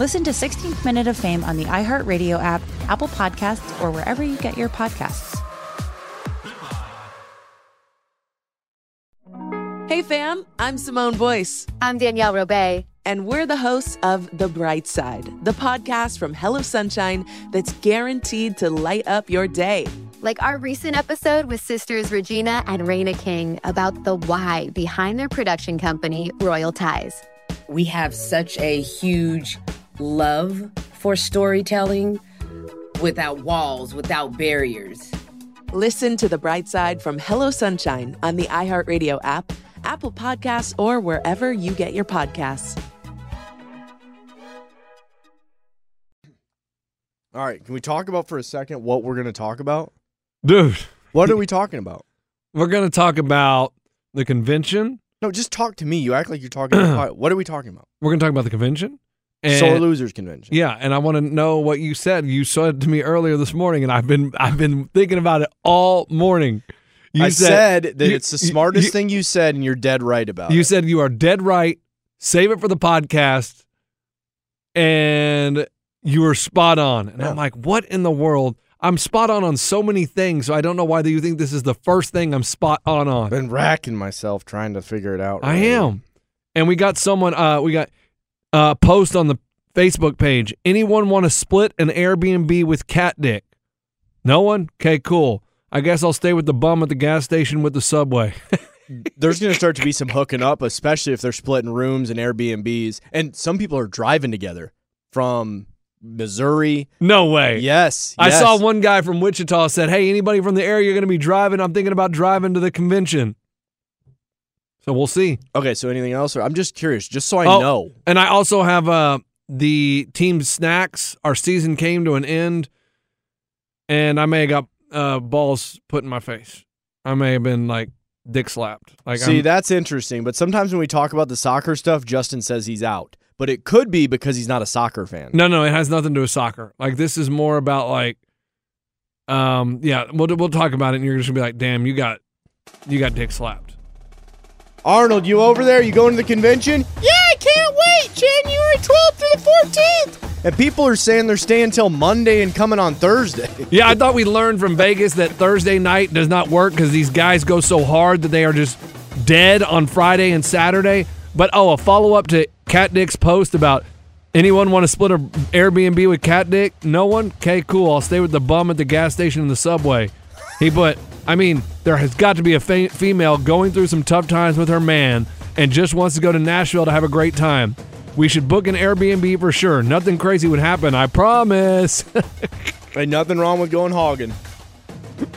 Listen to 16th Minute of Fame on the iHeartRadio app, Apple Podcasts, or wherever you get your podcasts. Hey fam, I'm Simone Boyce. I'm Danielle Robay. And we're the hosts of The Bright Side, the podcast from Hello Sunshine that's guaranteed to light up your day. Like our recent episode with sisters Regina and Reina King about the why behind their production company, Royal Ties. We have such a huge love for storytelling without walls, without barriers. Listen to The Bright Side from Hello Sunshine on the iHeartRadio app, Apple Podcasts, or wherever you get your podcasts. All right, can we talk about for a second what we're going to talk about? Dude, What are we talking about? we're going to talk about the convention. No, just talk to me. You act like you're talking about what are we talking about? We're going to talk about the convention. And, Sore Losers Convention. Yeah, and I want to know what you said. You said to me earlier this morning, and I've been I've been thinking about it all morning. You I said, that you- it's the smartest you- thing you said, and you're dead right about You it. You said you are dead right. Save it for the podcast, and you were spot on. And Yeah. I'm like, what in the world? I'm spot on on so many things, so I don't know why you think this is the first thing I'm spot on on. I've been racking myself trying to figure it out. I already. am. And we got someone uh we got uh post on the Facebook page. Anyone want to split an Airbnb with Cat Dick? No one? Okay, cool. I guess I'll stay with the bum at the gas station with the subway. There's going to start to be some hooking up, especially if they're splitting rooms and Airbnbs. And some people are driving together from Missouri. no way. Yes. I saw one guy from Wichita said, "Hey, anybody from the area going to be driving? I'm thinking about driving to the convention." So we'll see. Okay, so anything else? Or I'm just curious, just so I Oh, know. And I also have uh the team snacks. Our season came to an end, and I may have got uh, balls put in my face. I may have been like dick slapped. Like See, I'm- that's interesting. But sometimes when we talk about the soccer stuff, Justin says he's out. But it could be because he's not a soccer fan. no, no, it has nothing to do with soccer. Like this is more about like, um, yeah, we'll we'll talk about it, and you're just gonna be like, damn, you got you got dick slapped. Arnold, you over there? You going to the convention? Yeah, I can't wait. January 12th through the 14th. And people are saying they're staying till Monday and coming on Thursday. Yeah, I thought we learned from Vegas that Thursday night does not work because these guys go so hard that they are just dead on Friday and Saturday. But oh, a follow up to Cat Dick's post about anyone want to split a Airbnb with Cat Dick? No one? Okay, cool. I'll stay with the bum at the gas station and the subway. He but I mean, there has got to be a fe- female going through some tough times with her man and just wants to go to Nashville to have a great time. We should book an Airbnb for sure. Nothing crazy would happen, I promise. Ain't nothing wrong with going hogging.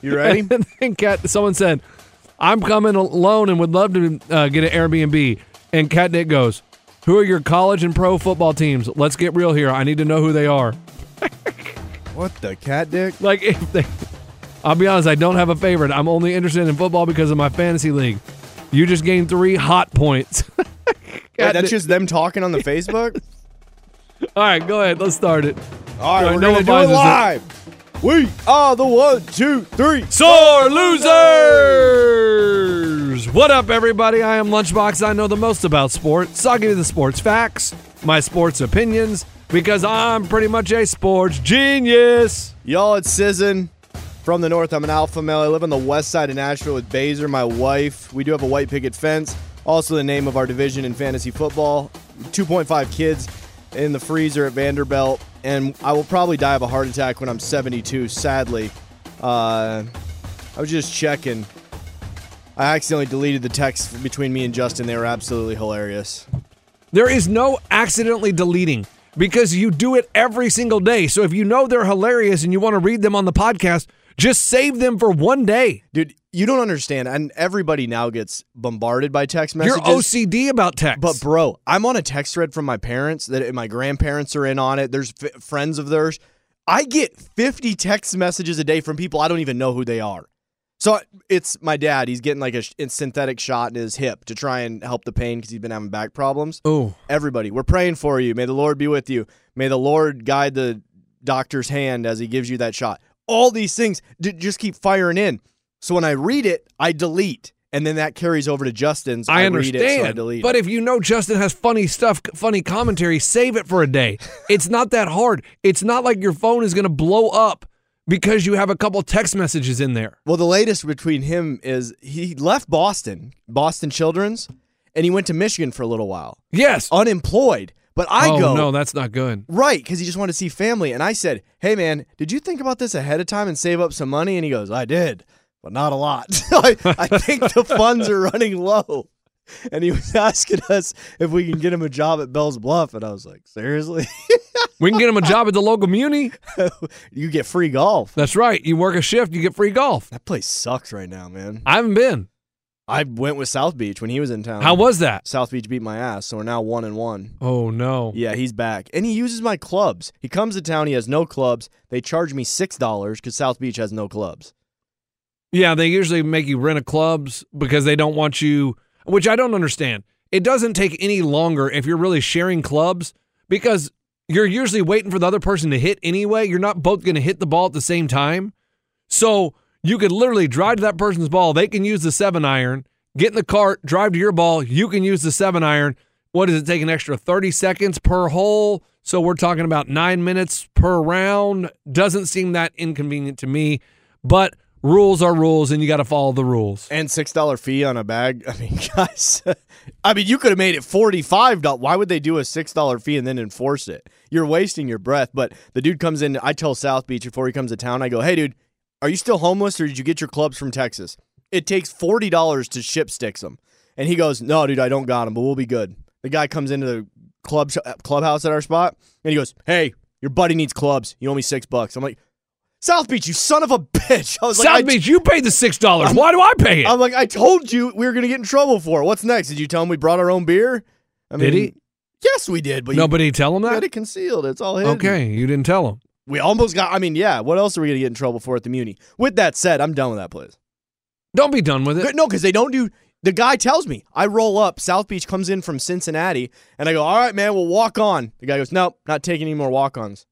you ready? And then Cat, someone said, "I'm coming alone and would love to uh, get an Airbnb." And Cat Dick goes, "Who are your college and pro football teams? Let's get real here. I need to know who they are." what the cat dick? Like, if they, I'll be honest, I don't have a favorite. I'm only interested in football because of my fantasy league. You just gained three hot points. Yeah, that's just them talking on the Facebook. All right, go ahead. Let's start it. All right, Right, we're no gonna do it live. We are the one, two, three. Sore losers! What up, everybody? I am Lunchbox. I know the most about sports. So I'll give you the sports facts, my sports opinions, because I'm pretty much a sports genius. Y'all, it's Sizzin from the north. I'm an alpha male. I live on the west side of Nashville with Baser, my wife. We do have a white picket fence. Also, the name of our division in fantasy football. 2.5 kids. in the freezer at Vanderbilt, and I will probably die of a heart attack when I'm 72. Sadly, uh, I was just checking. I accidentally deleted the text between me and Justin. They were absolutely hilarious. There is no accidentally deleting because you do it every single day. So if you know they're hilarious and you want to read them on the podcast, just save them for one day. Dude, you don't understand. And everybody now gets bombarded by text messages. You're OCD about text. But bro, I'm on a text thread from my parents that my grandparents are in on it. There's f- friends of theirs. I get 50 text messages a day from people I don't even know who they are. So it's my dad. He's getting like a sh- synthetic shot in his hip to try and help the pain because he's been having back problems. oh, Everybody, we're praying for you. May the Lord be with you. May the Lord guide the doctor's hand as he gives you that shot. All these things d- just keep firing in. So when I read it, I delete. And then that carries over to Justin's. I read understand. it, so I delete but it. if you know Justin has funny stuff, funny commentary, save it for a day. it's not that hard. It's not like your phone is going to blow up because you have a couple text messages in there. Well, the latest between him is he left Boston, Boston Children's, and he went to Michigan for a little while, Yes. unemployed. But I oh, go no, that's not good. right because he just wanted to see family. And I said, "Hey, man, did you think about this ahead of time and save up some money?" And he goes, "I did, but not a lot. I, I think the funds are running low." And he was asking us if we can get him a job at Bell's Bluff, and I was like, "Seriously, We can get him a job at the local muni. you get free golf." That's right. You work a shift, you get free golf. That place sucks right now, man. I haven't been. I went with South Beach when he was in town. How was that? South Beach beat my ass, so we're now one and one. Oh no. Yeah, he's back. And he uses my clubs. He comes to town, he has no clubs. They charge me $6 because South Beach has no clubs. Yeah, they usually make you rent a clubs because they don't want you, which I don't understand. It doesn't take any longer if you're really sharing clubs because you're usually waiting for the other person to hit anyway. You're not both going to hit the ball at the same time. So you could literally drive to that person's ball. They can use the seven iron, get in the cart, drive to your ball. You can use the seven iron. What does it take an extra 30 seconds per hole? So we're talking about nine minutes per round. Doesn't seem that inconvenient to me, but rules are rules and you got to follow the rules. And $6 fee on a bag. I mean, guys, I mean, you could have made it $45. Why would they do a $6 fee and then enforce it? You're wasting your breath. But the dude comes in, I tell South Beach before he comes to town, I go, hey, dude, are you still homeless or did you get your clubs from Texas? It takes $40 to ship sticks them. And he goes, no, dude, I don't got them, but we'll be good. The guy comes into the club uh, clubhouse at our spot and he goes, hey, your buddy needs clubs. You owe me six bucks. I'm like, South Beach, you son of a bitch. I was South like, I- Beach, you paid the $6. Why do I pay it? I'm like, I told you we were gonna get in trouble for it. What's next? Did you tell him we brought our own beer? I Did he? Yes, we did. But you Nobody tell him that. had it concealed. It's all hidden. Okay, you didn't tell him. We almost got. I mean, yeah. What else are we gonna get in trouble for at the Muni? With that said, I'm done with that place. Don't be done with it. No, because they don't do. The guy tells me I roll up. South Beach comes in from Cincinnati, and I go, "All right, man, we'll walk on." The guy goes, "Nope, not taking any more walk-ons."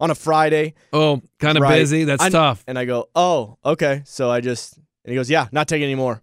On a Friday, Oh, kind of Right. busy. That's I- tough. and I go, "Oh, okay." So I just, and he goes, "Yeah, not taking any more."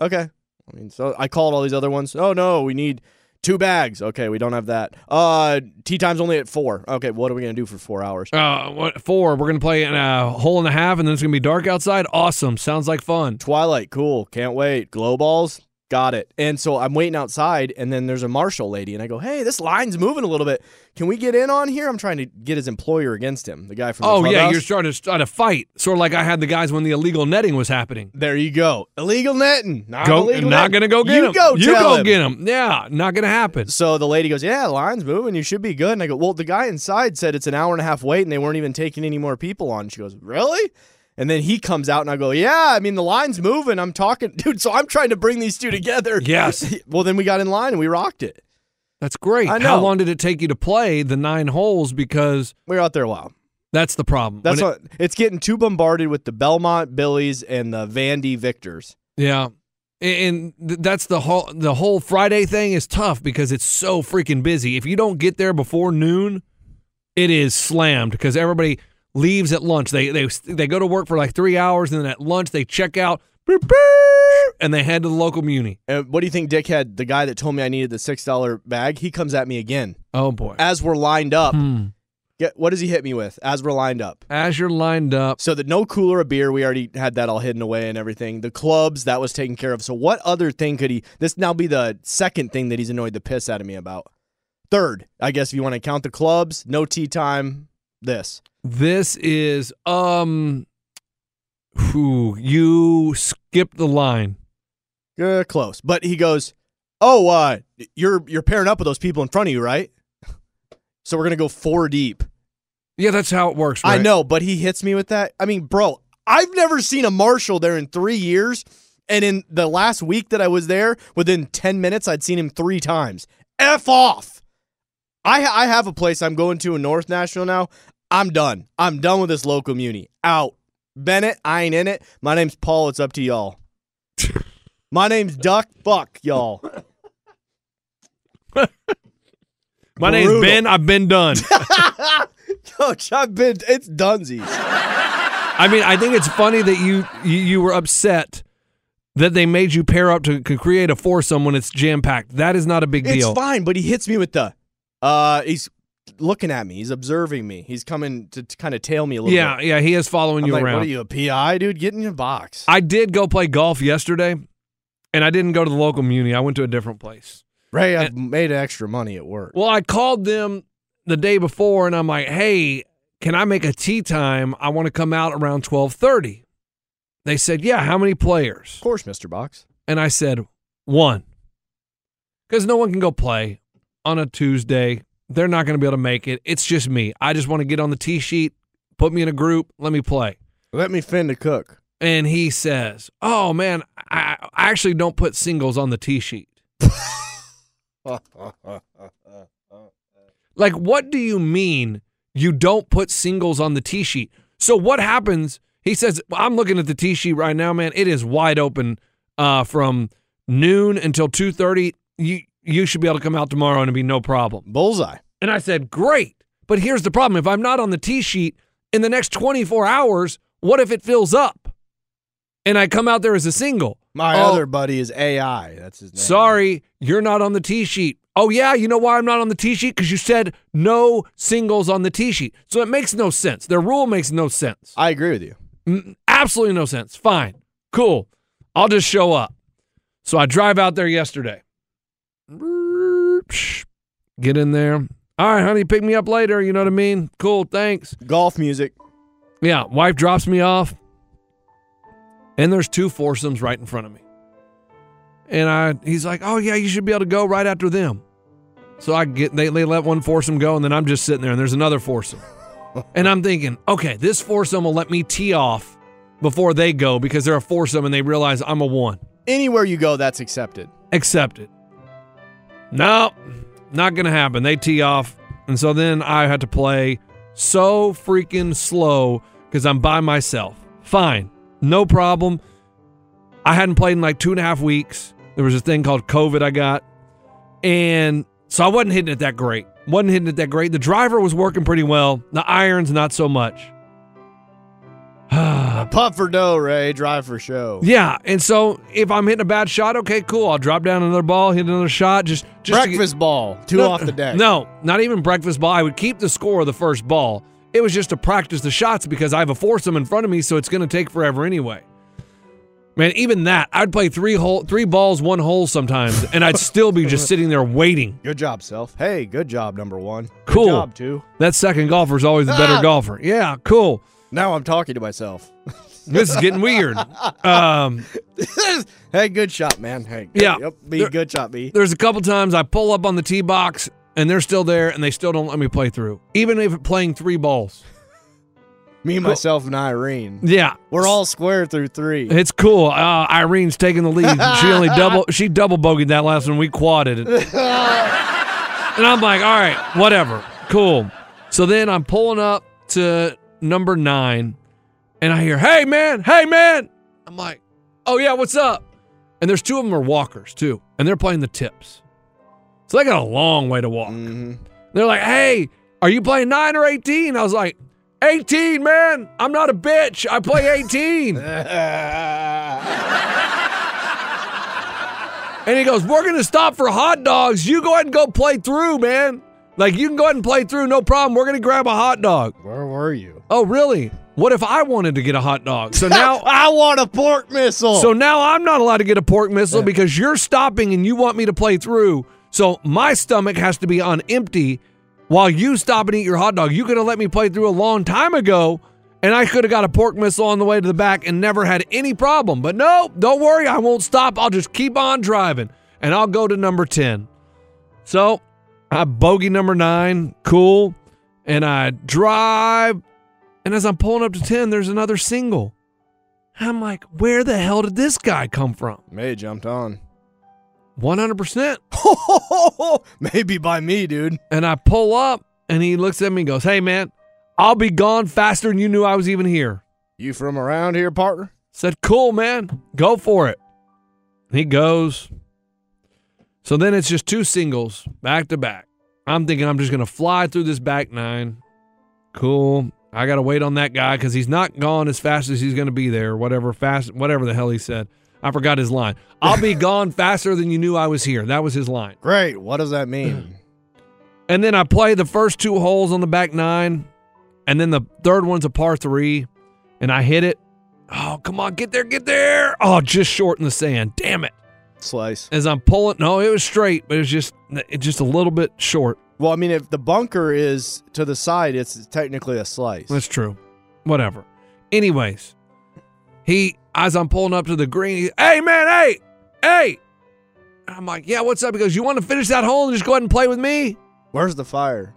Okay. I mean, so I called all these other ones. Oh no, we need two bags. Okay, we don't have that. Uh, tea time's only at four. Okay, what are we gonna do for four hours? Uh, what four? We're gonna play in a hole and a half, and then it's gonna be dark outside. Awesome. Sounds like fun. Twilight, cool. Can't wait. Glow balls, got it. And so I'm waiting outside, and then there's a marshal lady, and I go, "Hey, this line's moving a little bit. Can we get in on here?" I'm trying to get his employer against him, the guy from. the Oh yeah, clubhouse. you're starting to start a fight, sort of like I had the guys when the illegal netting was happening. There you go. Illegal netting. Not Go, illegal not netting. gonna go get you him. Go you go him. get him. Yeah, not gonna happen. So the lady goes, "Yeah, the line's moving. You should be good." And I go, "Well, the guy inside said it's an hour and a half wait, and they weren't even taking any more people on." She goes, "Really?" And then he comes out, and I go, "Yeah, I mean the line's moving. I'm talking, dude. So I'm trying to bring these two together." Yes. well, then we got in line and we rocked it. That's great. I know. How long did it take you to play the nine holes? Because We were out there a while. that's the problem. That's it- what it's getting too bombarded with the Belmont Billies and the Vandy Victors. Yeah. And that's the whole the whole Friday thing is tough because it's so freaking busy. If you don't get there before noon, it is slammed because everybody leaves at lunch. They they they go to work for like 3 hours and then at lunch they check out and they head to the local muni. And what do you think, Dickhead, the guy that told me I needed the six dollar bag? He comes at me again Oh boy. as we're lined up. Hmm. Get, what does he hit me with? As we're lined up. As you're lined up, So the no cooler of beer, we already had that all hidden away and everything. The clubs, that was taken care of. So what other thing could he? This now be the second thing that he's annoyed the piss out of me about. Third, I guess if you want to count the clubs, no tea time. This. This is um whew, you skipped the line. Uh, close. But he goes, "Oh, uh, you're you're pairing up with those people in front of you, right? So we're gonna go four deep." Yeah, that's how it works, I know, but he hits me with that. I mean, bro, I've never seen a marshal there in three years, and in the last week that I was there, within ten minutes, I'd seen him three times. F off. I I have a place I'm going to in North Nashville now. I'm done. I'm done with this local muni. Out. Bennett, I ain't in it. My name's Paul. It's up to y'all. My name's Duck. Fuck y'all. My name's Brutal. Ben. I've been done. Coach, I've been. It's dunsies. I mean, I think it's funny that you you, you were upset that they made you pair up to, to create a foursome when it's jam packed. That is not a big It's deal. fine, but he hits me with the. Uh, he's looking at me. He's observing me. He's coming to, kind of tail me a little Yeah, bit. yeah, he is following I'm you like, around. what are you, a PI, dude? Get in your box. I did go play golf yesterday, and I didn't go to the local muni. I went to a different place. Ray, I've made extra money at work. Well, I called them the day before, and I'm like, "Hey, can I make a tea time? I want to come out around 12:30." They said, "Yeah." How many players? Of course, Mr. Box. And I said, "One," because no one can go play on a Tuesday. They're not going to be able to make it. It's just me. I just want to get on the tee sheet, put me in a group, let me play. Let me fin the cook. And he says, "Oh man, I, I actually don't put singles on the tee sheet." Like, what do you mean you don't put singles on the tee sheet? So what happens? He says, I'm looking at the tee sheet right now, man. It is wide open uh, from noon until two thirty. You you should be able to come out tomorrow and it'd be no problem. Bullseye. And I said, great. But here's the problem: if I'm not on the tee sheet in the next 24 hours, what if it fills up? And I come out there as a single. My Oh, other buddy is AI. That's his name. Sorry, you're not on the tee sheet. Oh, yeah, you know why I'm not on the tee sheet? Because you said no singles on the tee sheet. So it makes no sense. Their rule makes no sense. I agree with you. Mm, Absolutely no sense. Fine. Cool. I'll just show up. So I drive out there yesterday. Get in there. All right, honey, pick me up later. You know what I mean? Cool, thanks. Golf music. Yeah, wife drops me off, and there's two foursomes right in front of me. And I, he's like, "Oh yeah, you should be able to go right after them." So I get they they let one foursome go, and then I'm just sitting there, and there's another foursome, and I'm thinking, okay, this foursome will let me tee off before they go because they're a foursome and they realize I'm a one. Anywhere you go, that's accepted. Accepted. No, not gonna happen. They tee off, and so then I had to play so freaking slow because I'm by myself. Fine, no problem. I hadn't played in like two and a half weeks. There was a thing called COVID I got, and so I wasn't hitting it that great. wasn't hitting it that great. The driver was working pretty well. The irons not so much. Putt for dough, Ray. Drive for show. Yeah, and so if I'm hitting a bad shot, okay, cool. I'll drop down another ball, hit another shot. Just, just to get- Breakfast ball. Two No, off the deck. No, not even breakfast ball. I would keep the score of the first ball. It was just to practice the shots because I have a foursome in front of me, so it's going to take forever anyway. Man, even that, I'd play three hole, three balls, one hole sometimes, and I'd still be just sitting there waiting. Good job, self. Hey, good job, number one. Cool. Good job, two. That second golfer's always the better Ah! golfer. Yeah, cool. Now I'm talking to myself. This is getting weird. Um, hey, good shot, man. Hey, Yeah. Yep, B, There- good shot, B. there's a couple times I pull up on the tee box and they're still there and they still don't let me play through, even if playing three balls. Me, myself, and Irene. Yeah, We're all square through three. It's cool. Uh, Irene's taking the lead. She only double she double bogeyed that last one. We quadded it. and I'm like, all right, whatever. Cool. So then I'm pulling up to number nine and I hear, hey man, hey man. I'm like, oh yeah, what's up? And there's two of them are walkers too. And they're playing the tips. So they got a long way to walk. Mhm. They're like, hey, are you playing nine or 18? I was like, 18, man. I'm not a bitch. I play 18. And he goes, We're going to stop for hot dogs. You go ahead and go play through, man. Like, you can go ahead and play through, no problem. We're going to grab a hot dog. Where were you? Oh, really? What if I wanted to get a hot dog? So now. I want a pork missile. So now I'm not allowed to get a pork missile because you're stopping and you want me to play through. So my stomach has to be on empty while you stop and eat your hot dog. You could have let me play through a long time ago, and I could have got a pork missile on the way to the back and never had any problem. But no, don't worry, I won't stop. I'll just keep on driving, and I'll go to number 10. So I bogey number nine, cool, and I drive, and as I'm pulling up to 10, there's another single. I'm like, where the hell did this guy come from? May jumped on. 100%. Maybe by me, dude. And I pull up and he looks at me and goes, Hey, man, I'll be gone faster than you knew I was even here. You from around here, partner? Said, Cool, man. Go for it. He goes. So then it's just two singles back to back. I'm thinking I'm just going to fly through this back nine. Cool. I got to wait on that guy because he's not gone as fast as he's going to be there. Whatever fast, whatever the hell he said. I forgot his line. I'll be gone faster than you knew I was here. That was his line. Great. What does that mean? And then I play the first two holes on the back nine, and then the third one's a par three, and I hit it. Oh, come on, get there, get there. Oh, just short in the sand. Damn it. Slice. As I'm pulling, no, it was straight, but it was just it's just a little bit short. Well, I mean, if the bunker is to the side, it's technically a slice. That's true. Whatever. Anyways, he as I'm pulling up to the green, he, hey man, hey, hey. And I'm like, yeah, what's up? He goes, you want to finish that hole and just go ahead and play with me? Where's the fire?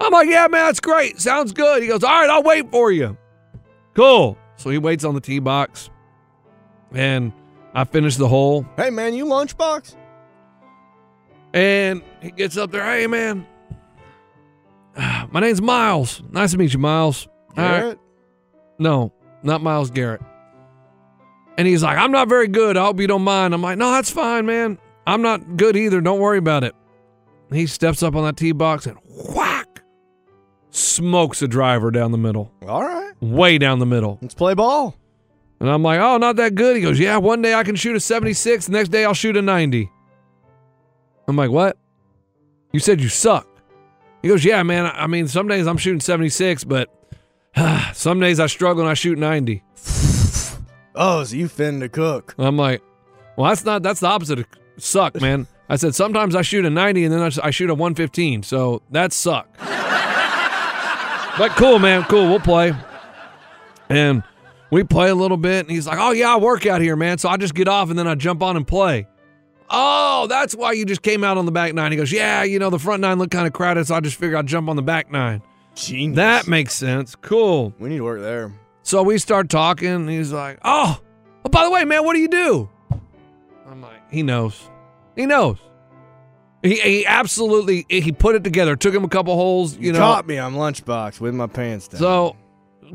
I'm like, yeah, man, that's great. Sounds good. He goes, all right, I'll wait for you. Cool. So he waits on the tee box, and I finish the hole. Hey, man, you lunchbox? And he gets up there, hey, man, my name's Miles. Nice to meet you, Miles. All right. Garrett? No, not Myles Garrett. And he's like, I'm not very good. I hope you don't mind. I'm like, no, that's fine, man. I'm not good either. Don't worry about it. He steps up on that tee box and whack, smokes a driver down the middle, All right. way down the middle. Let's play ball. And I'm like, oh, not that good. He goes, yeah, one day I can shoot a 76. The next day I'll shoot a 90. I'm like, what? You said you suck. He goes, yeah, man. I mean, some days I'm shooting 76, but some days I struggle and I shoot 90. Oh, so you finna cook. I'm like, well, that's not, that's the opposite of suck, man. I said, sometimes I shoot a 90 and then I, I shoot a 115. So that's suck. but cool, man. Cool. We'll play. And we play a little bit. And he's like, oh, yeah, I work out here, man. So I just get off and then I jump on and play. Oh, that's why you just came out on the back nine. He goes, yeah, you know, the front nine looked kind of crowded. So I just figured I'd jump on the back nine. Genius. That makes sense. Cool. we need to work there. So we start talking. And he's like, oh, oh, by the way, man, what do you do? I'm like, he knows. He knows. He, he absolutely he put it together. Took him a couple holes, you know. Caught me on lunchbox with my pants down. So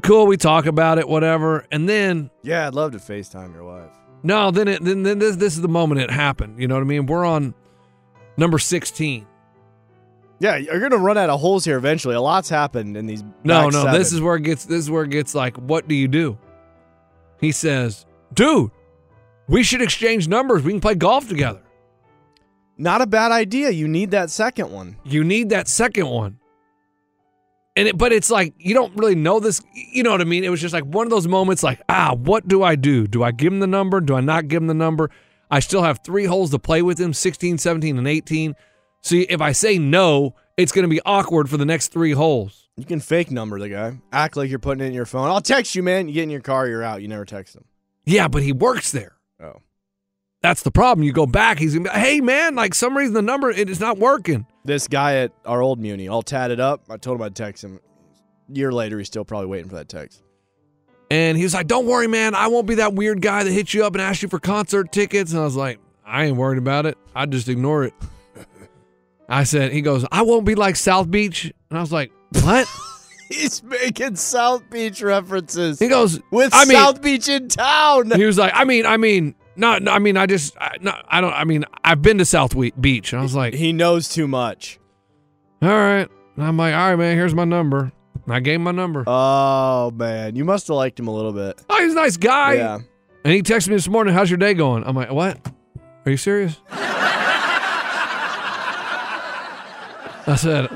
cool. We talk about it, whatever, and then yeah, I'd love to FaceTime your wife. no, then it then, then this this is the moment it happened. You know what I mean? We're on number sixteen. Yeah, you're gonna run out of holes here eventually. A lot's happened in these. No, no, seven. this is where it gets this is where it gets like, what do you do? He says, dude, we should exchange numbers. We can play golf together. not a bad idea. You need that second one. You need that second one. And it, but it's like you don't really know this. You know what I mean? It was just like one of those moments, like ah, what do I do? Do I give him the number? Do I not give him the number? I still have three holes to play with him 16, 17, and 18. See, if I say no, it's going to be awkward for the next three holes. You can fake number the guy. Act like you're putting it in your phone. I'll text you, man. You get in your car, you're out. You never text him. Yeah, but he works there. Oh. That's the problem. You go back, he's gonna be, hey man, like some reason the number it is not working. This guy at our old Muni, all tatted up. I told him I'd text him. A year later, he's still probably waiting for that text. And he was like, "Don't worry, man. I won't be that weird guy that hits you up and asks you for concert tickets." And I was like, "I ain't worried about it. I just ignore it." I said, "He goes, I won't be like South Beach." And I was like, "What?" He's making South Beach references he goes, with I mean, South Beach in town. he was like, "I mean, I mean, not. I mean, I just, I, no, I don't. I mean, I've been to South We- Beach." And I was like, He knows too much. "All right." And I'm like, "All right, man. Here's my number." And I gave him my number. Oh man, you must have liked him a little bit. oh, he's a nice guy. yeah. And he texted me this morning, "How's your day going?" I'm like, "What? Are you serious?" I said,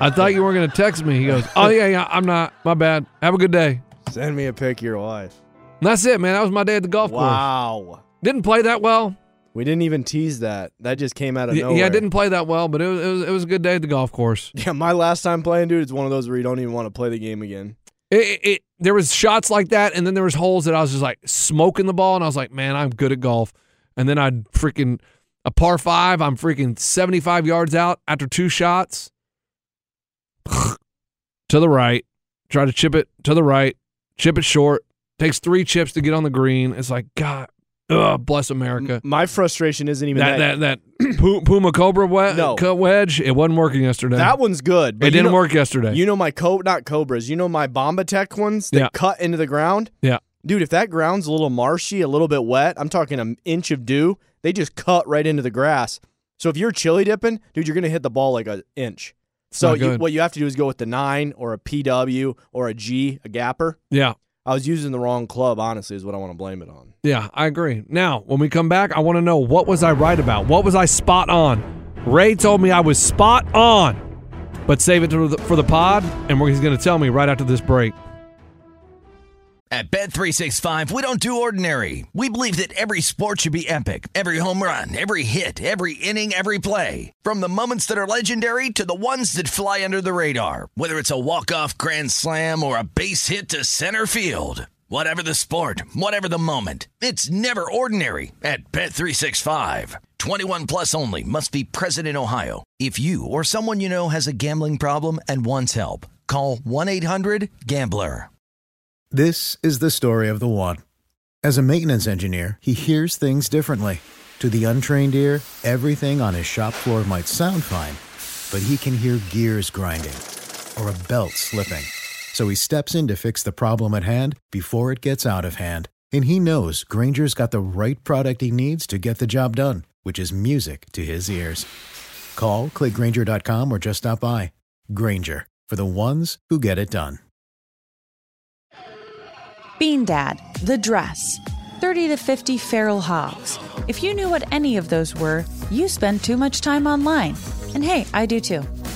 "I thought you weren't going to text me." He goes, "Oh yeah, yeah, I'm not. My bad. Have a good day." Send me a pic of your wife. And that's it, man. That was my day at the golf course. Wow. Didn't play that well. We didn't even tease that. That just came out of nowhere. Yeah, I didn't play that well, but it was, it was it was a good day at the golf course. Yeah, my last time playing, dude, it's one of those where you don't even want to play the game again. It, it, it- there was shots like that, and then there was holes that I was just like smoking the ball, and I was like, man, I'm good at golf. And then I'd freaking a par five, I'm freaking 75 yards out after two shots. to the right, try to chip it to the right, chip it short. Takes three chips to get on the green. It's like God, ugh, bless America. My frustration isn't even That that. that that Puma Cobra we- No. cut wedge, it wasn't working yesterday. That one's good. But it didn't know- work yesterday. You know my co not cobras. You know my Bomba Tech ones that Yeah. cut into the ground. yeah. Dude, if that ground's a little marshy, a little bit wet, I'm talking an inch of dew. They just cut right into the grass. So if you're chili dipping, dude, you're gonna hit the ball like an inch. So you, what you have to do is go with the nine or a PW or a G, a gapper. Yeah. I was using the wrong club. Honestly, is what I want to blame it on. Yeah, I agree. Now, when we come back, I want to know what was I right about? What was I spot on? Ray told me I was spot on. But save it for the pod, and he's going to tell me right after this break. At Bet365, we don't do ordinary. We believe that every sport should be epic. Every home run, every hit, every inning, every play. From the moments that are legendary to the ones that fly under the radar. Whether it's a walk-off grand slam or a base hit to center field. Whatever the sport, whatever the moment. It's never ordinary at Bet365. 21 plus only must be present in Ohio. If you or someone you know has a gambling problem and wants help, call 1-800-GAMBLER. This is the story of the one. As a maintenance engineer, he hears things differently. To the untrained ear, everything on his shop floor might sound fine, but he can hear gears grinding or a belt slipping. So he steps in to fix the problem at hand before it gets out of hand. And he knows Grainger's got the right product he needs to get the job done, which is music to his ears. Call, clickgrainger.com, or just stop by. Grainger, for the ones who get it done. Bean Dad, The Dress, 30 to 50 Feral Hogs. If you knew what any of those were, you spend too much time online. And hey, I do too.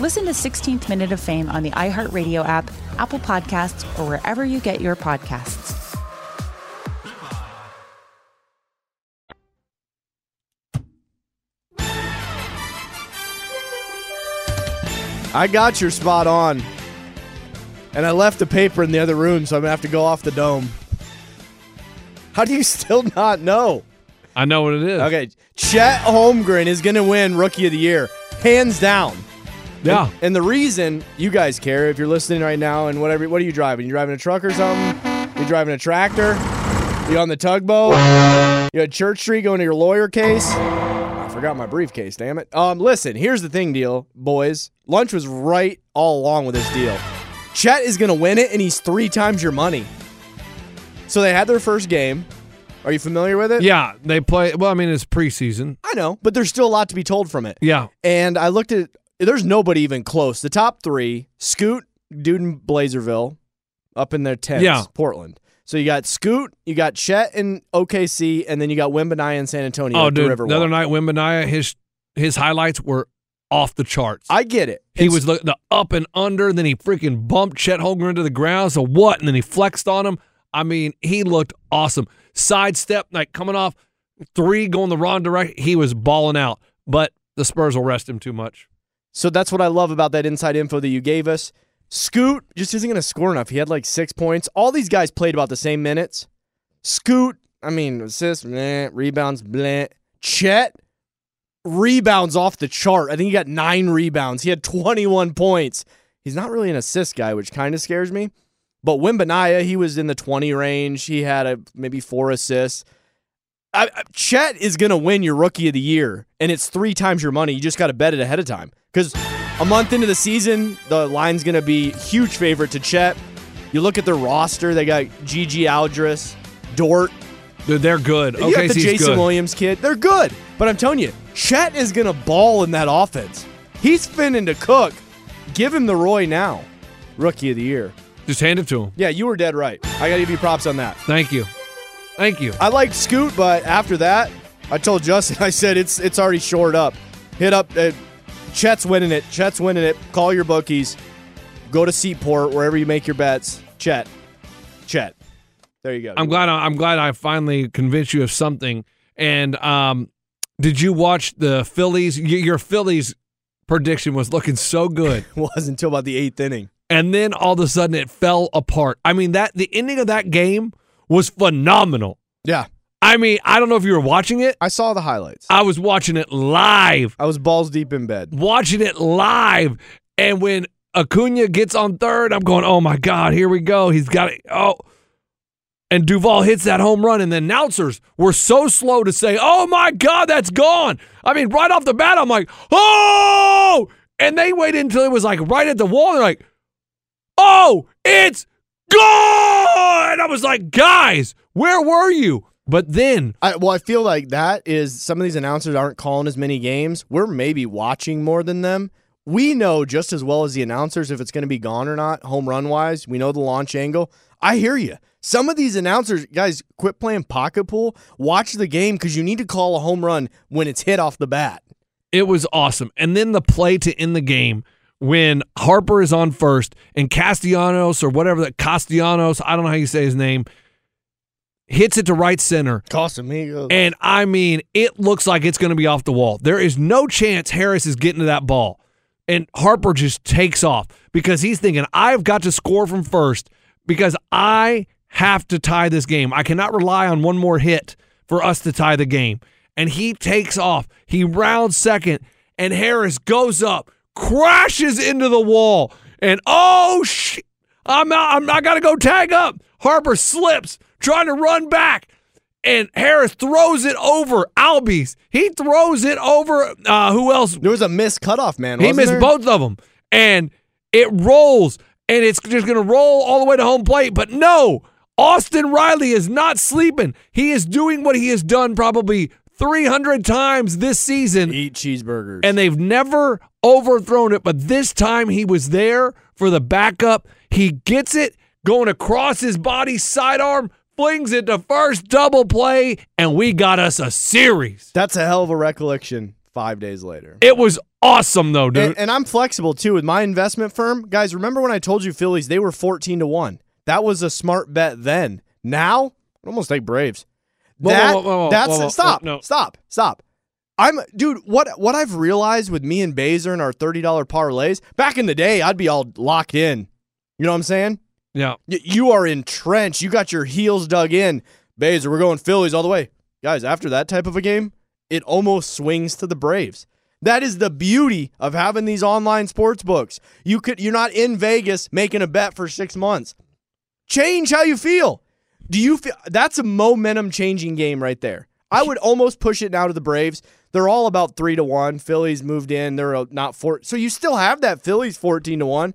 Listen to 16th Minute of Fame on the iHeartRadio app, Apple Podcasts, or wherever you get your podcasts. I got your spot on. And I left the paper in the other room, so I'm gonna have to go off the dome. How do you still not know? I know what it is. Okay, Chet Holmgren is gonna win Rookie of the Year, hands down. Yeah. And, and the reason you guys care, if you're listening right now, and whatever, what are you driving? You driving a truck or something? You driving a tractor? You on the tugboat? You at Church Street going to your lawyer case? I forgot my briefcase. Damn it. Um, listen. Here's the thing, deal boys. Lunch was right all along with this deal. Chet is gonna win it, and he's three times your money. So they had their first game. Are you familiar with it? Yeah, they play. Well, I mean, it's preseason. I know, but there's still a lot to be told from it. Yeah. And I looked at there's nobody even close. The top three, Scoot, dude in Blazerville, up in their tents, Yeah. Portland. So you got Scoot, you got Chet in OKC, and then you got Wembanyama in San Antonio. Oh, the dude. The other night, Wembanyama, his his highlights were off the charts. I get it. he It's- was the, the up and under, and then he freaking bumped Chet Holmgren into the ground. So what? And then he flexed on him. I mean, he looked awesome. Sidestep, like coming off three, going the wrong direction. He was balling out. But the Spurs will rest him too much. So that's what I love about that inside info that you gave us. Scoot just isn't going to score enough. He had like six points. All these guys played about the same minutes. Scoot, I mean, assists, bleh, rebounds, bleh. Chet, rebounds off the chart. I think he got nine rebounds. He had 21 points. He's not really an assist guy, which kind of scares me. But Wembanyama, he was in the 20 range. He had a, maybe four assists. I, I, Chet is going to win your rookie of the year, and it's three times your money. You just got to bet it ahead of time. Because a month into the season, the line's going to be huge favorite to Chet. You look at their roster, they got Gigi Aldris, Dort. Dude, they're good. You Okay, got the Jason Williams kid. They're good. But I'm telling you, Chet is going to ball in that offense. He's finning to cook. Give him the Roy now. Rookie of the year. Just hand it to him. Yeah, you were dead right. I got to give you props on that. Thank you. Thank you. I liked Scoot, but after that, I told Justin, I said it's it's already shored up. Hit up. Uh, Chet's winning it. Chet's winning it. Call your bookies. Go to Seatport wherever you make your bets. Chet. Chet. There you go. I'm glad. I, I'm glad I finally convinced you of something. And um, did you watch the Phillies? Your Phillies prediction was looking so good, It was until about the eighth inning. and then all of a sudden it fell apart. I mean that the ending of that game was phenomenal. Yeah, I mean, I don't know if you were watching it. I saw the highlights. I was watching it live. I was balls deep in bed. watching it live. And when Acuna gets on third, I'm going, oh my God, here we go. He's got it. Oh. And Duval hits that home run, and the announcers were so slow to say, oh my God, that's gone. I mean, right off the bat, I'm like, oh. And they waited until it was like right at the wall. They're like, oh, it's And I was like, guys, where were you? But then I, well, I feel like that is some of these announcers aren't calling as many games. We're maybe watching more than them. We know just as well as the announcers if it's going to be gone or not, home run wise. We know the launch angle. I hear you. Some of these announcers, guys, quit playing pocket pool. Watch the game because you need to call a home run when it's hit off the bat. It was awesome. And then the play to end the game when Harper is on first and Castellanos or whatever that Castellanos, I don't know how you say his name, hits it to right center. Casamigos. And I mean, it looks like it's going to be off the wall. There is no chance Harris is getting to that ball. And Harper just takes off because he's thinking, I've got to score from first because I have to tie this game. I cannot rely on one more hit for us to tie the game. And he takes off. He rounds second, and Harris goes up, crashes into the wall, and oh shit! I'm out. I'm, I got to go tag up. Harper slips, trying to run back, and Harris throws it over Albies. He throws it over. Uh, who else? there was a missed cutoff, man. He wasn't missed there? both of them, and it rolls, and it's just going to roll all the way to home plate. But no, Austin Riley is not sleeping. He is doing what he has done probably 300 times this season, Eat cheeseburgers. and they've never overthrown it. But this time he was there for the backup. He gets it going across his body, sidearm, flings it to first, double play, and we got us a series. That's a hell of a recollection five days later. It was awesome, though, dude. And, and I'm flexible too with my investment firm. Guys, remember when I told you Phillies, they were 14 to 1. That was a smart bet then. Now, I'd almost take Braves. Whoa, That, whoa, whoa, that's stop. no. Stop. Stop. I'm dude, what what I've realized with me and Baser and our $30 parlays, back in the day, I'd be all locked in. You know what I'm saying? yeah. Y- You are entrenched. You got your heels dug in. Baser, we're going Phillies all the way. Guys, after that type of a game, it almost swings to the Braves. That is the beauty of having these online sports books. You could you're not in Vegas making a bet for 6 months. Change how you feel. Do you feel that's a momentum changing game right there? I would almost push it now to the Braves. They're all about 3 to 1. Phillies moved in. They're not four. So you still have that Phillies 14 to 1.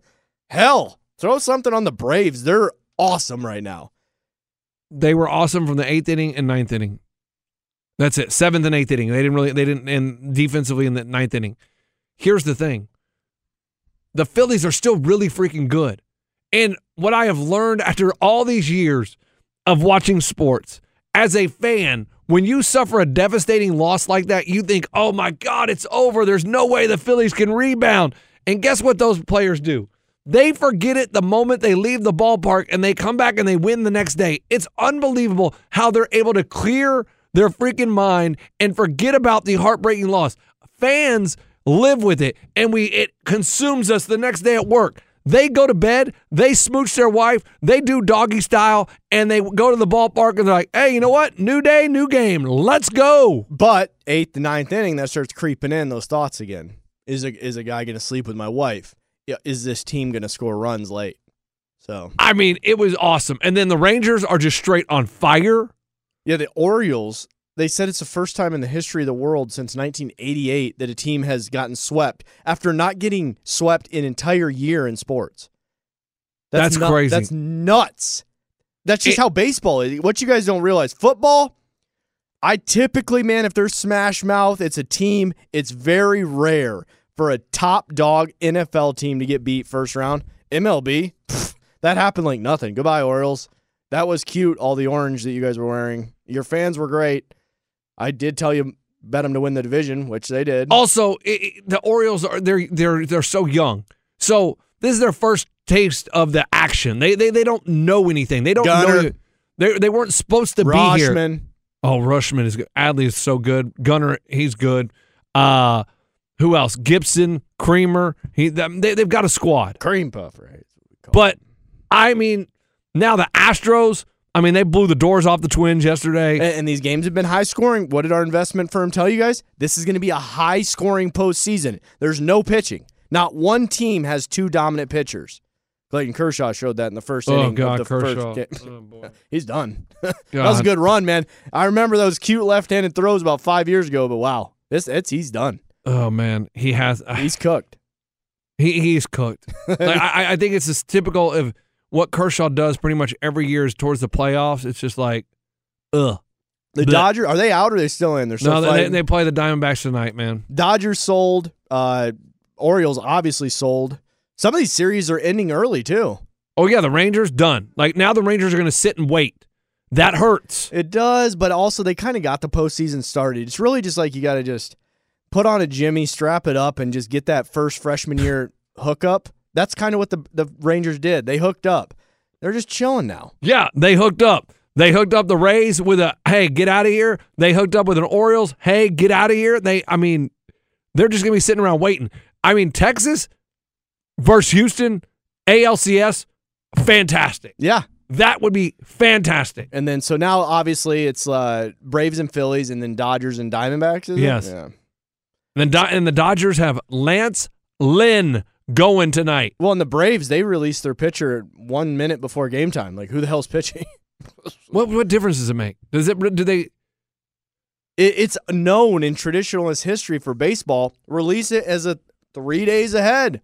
Hell, throw something on the Braves. They're awesome right now. they were awesome from the eighth inning and ninth inning. That's it. Seventh and eighth inning. They didn't really they didn't and defensively in the ninth inning. Here's the thing. The Phillies are still really freaking good. And what I have learned after all these years of watching sports, as a fan, when you suffer a devastating loss like that, you think, oh my God, it's over. There's no way the Phillies can rebound. And guess what those players do? They forget it the moment they leave the ballpark and they come back and they win the next day. It's unbelievable how they're able to clear their freaking mind and forget about the heartbreaking loss. Fans live with it and we it consumes us the next day at work. They go to bed, they smooch their wife, they do doggy style, and they go to the ballpark and they're like, hey, you know what? New day, new game. Let's go. But eighth, to ninth inning, that starts creeping in those thoughts again. Is a is a guy going to sleep with my wife? Yeah, is this team going to score runs late? So I mean, it was awesome. And then the Rangers are just straight on fire. yeah, the Orioles they said it's the first time in the history of the world since 1988 that a team has gotten swept after not getting swept an entire year in sports. That's nut- crazy. That's nuts. That's just It- how baseball is. What you guys don't realize, football. I typically, man, if there's smash mouth, it's a team. It's very rare for a top dog NFL team to get beat first round. MLB, pff, that happened like nothing. Goodbye, Orioles. That was cute. All the orange that you guys were wearing. Your fans were great. I did tell you bet them to win the division, which they did. Also, i i the Orioles are they're they're they're so young. So this is their first taste of the action. They they they don't know anything. They don't Gunnar. know. They they weren't supposed to be here. Oh, Rutschman is good. Adley is so good. Gunnar, he's good. Uh who else? Gibson, Kremer. He they, they've got a squad. cream puff, right? But I mean, now the Astros. I mean, they blew the doors off the Twins yesterday. And, and these games have been high scoring. What did our investment firm tell you guys? This is going to be a high scoring postseason. There's no pitching. Not one team has two dominant pitchers. Clayton Kershaw showed that in the first Oh, inning. God, of the Kershaw. First Oh, game. boy. He's done. that was a good run, man. I remember those cute left-handed throws about five years ago, but wow, this it's he's done. Oh man, he has. He's cooked. He he's cooked. like, I I think it's just typical of what Kershaw does pretty much every year is towards the playoffs. It's just like, ugh. The Blech. Dodgers are they out or are they still in? They're still No, they, they play the Diamondbacks tonight, man. Dodgers sold. Uh, Orioles obviously sold. Some of these series are ending early too. Oh yeah, the Rangers done. Like now the Rangers are going to sit and wait. That hurts. It does, but also they kind of got the postseason started. It's really just like you got to just put on a Jimmy, strap it up, and just get that first freshman year hookup. That's kind of what the the Rangers did. They hooked up. They're just chilling now. Yeah, they hooked up. They hooked up the Rays with a hey, get out of here. They hooked up with an Orioles, hey, get out of here. They I mean, they're just gonna be sitting around waiting. I mean, Texas versus Houston, ALCS, fantastic. Yeah. That would be fantastic. And then so now obviously it's uh, Braves and Phillies, and then Dodgers and Diamondbacks. It? Yes. Yeah. And, Do- and the Dodgers have Lance Lynn going tonight. Well, and the Braves they released their pitcher one minute before game time. Like who the hell's pitching? What what difference does it make? Does it do they it, it's known in traditionalist history for baseball. Release it as a three days ahead.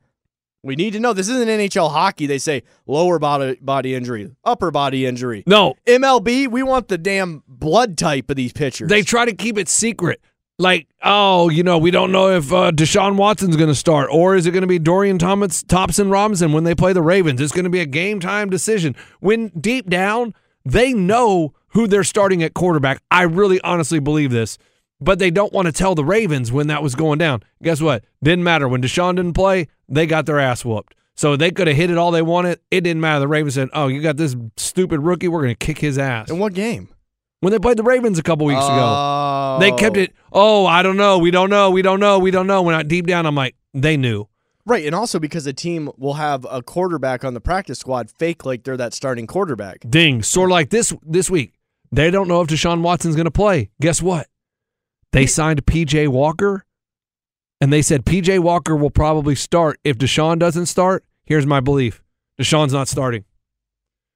We need to know. This isn't NHL hockey. They say lower body body injury, upper body injury. No, MLB, we want the damn blood type of these pitchers. They try to keep it secret. Like, oh, you know, we don't know if uh, Deshaun Watson's going to start, or is it going to be Dorian Thomas, Thompson Robinson when they play the Ravens? It's going to be a game time decision. When deep down, they know who they're starting at quarterback. I really honestly believe this, but they don't want to tell the Ravens when that was going down. Guess what? Didn't matter. When Deshaun didn't play, they got their ass whooped. So they could have hit it all they wanted. It didn't matter. The Ravens said, oh, you got this stupid rookie. We're going to kick his ass. In what game? When they played the Ravens a couple weeks ago. Oh. They kept oh. it. Oh, I don't know. We don't know. We don't know. We don't know. When I deep down, I'm like, they knew. Right, and also because a team will have a quarterback on the practice squad fake like they're that starting quarterback. Ding. Sort of like this this week. They don't know if Deshaun Watson's going to play. Guess what? They signed PJ Walker, and they said PJ Walker will probably start. If Deshaun doesn't start, here's my belief: Deshaun's not starting.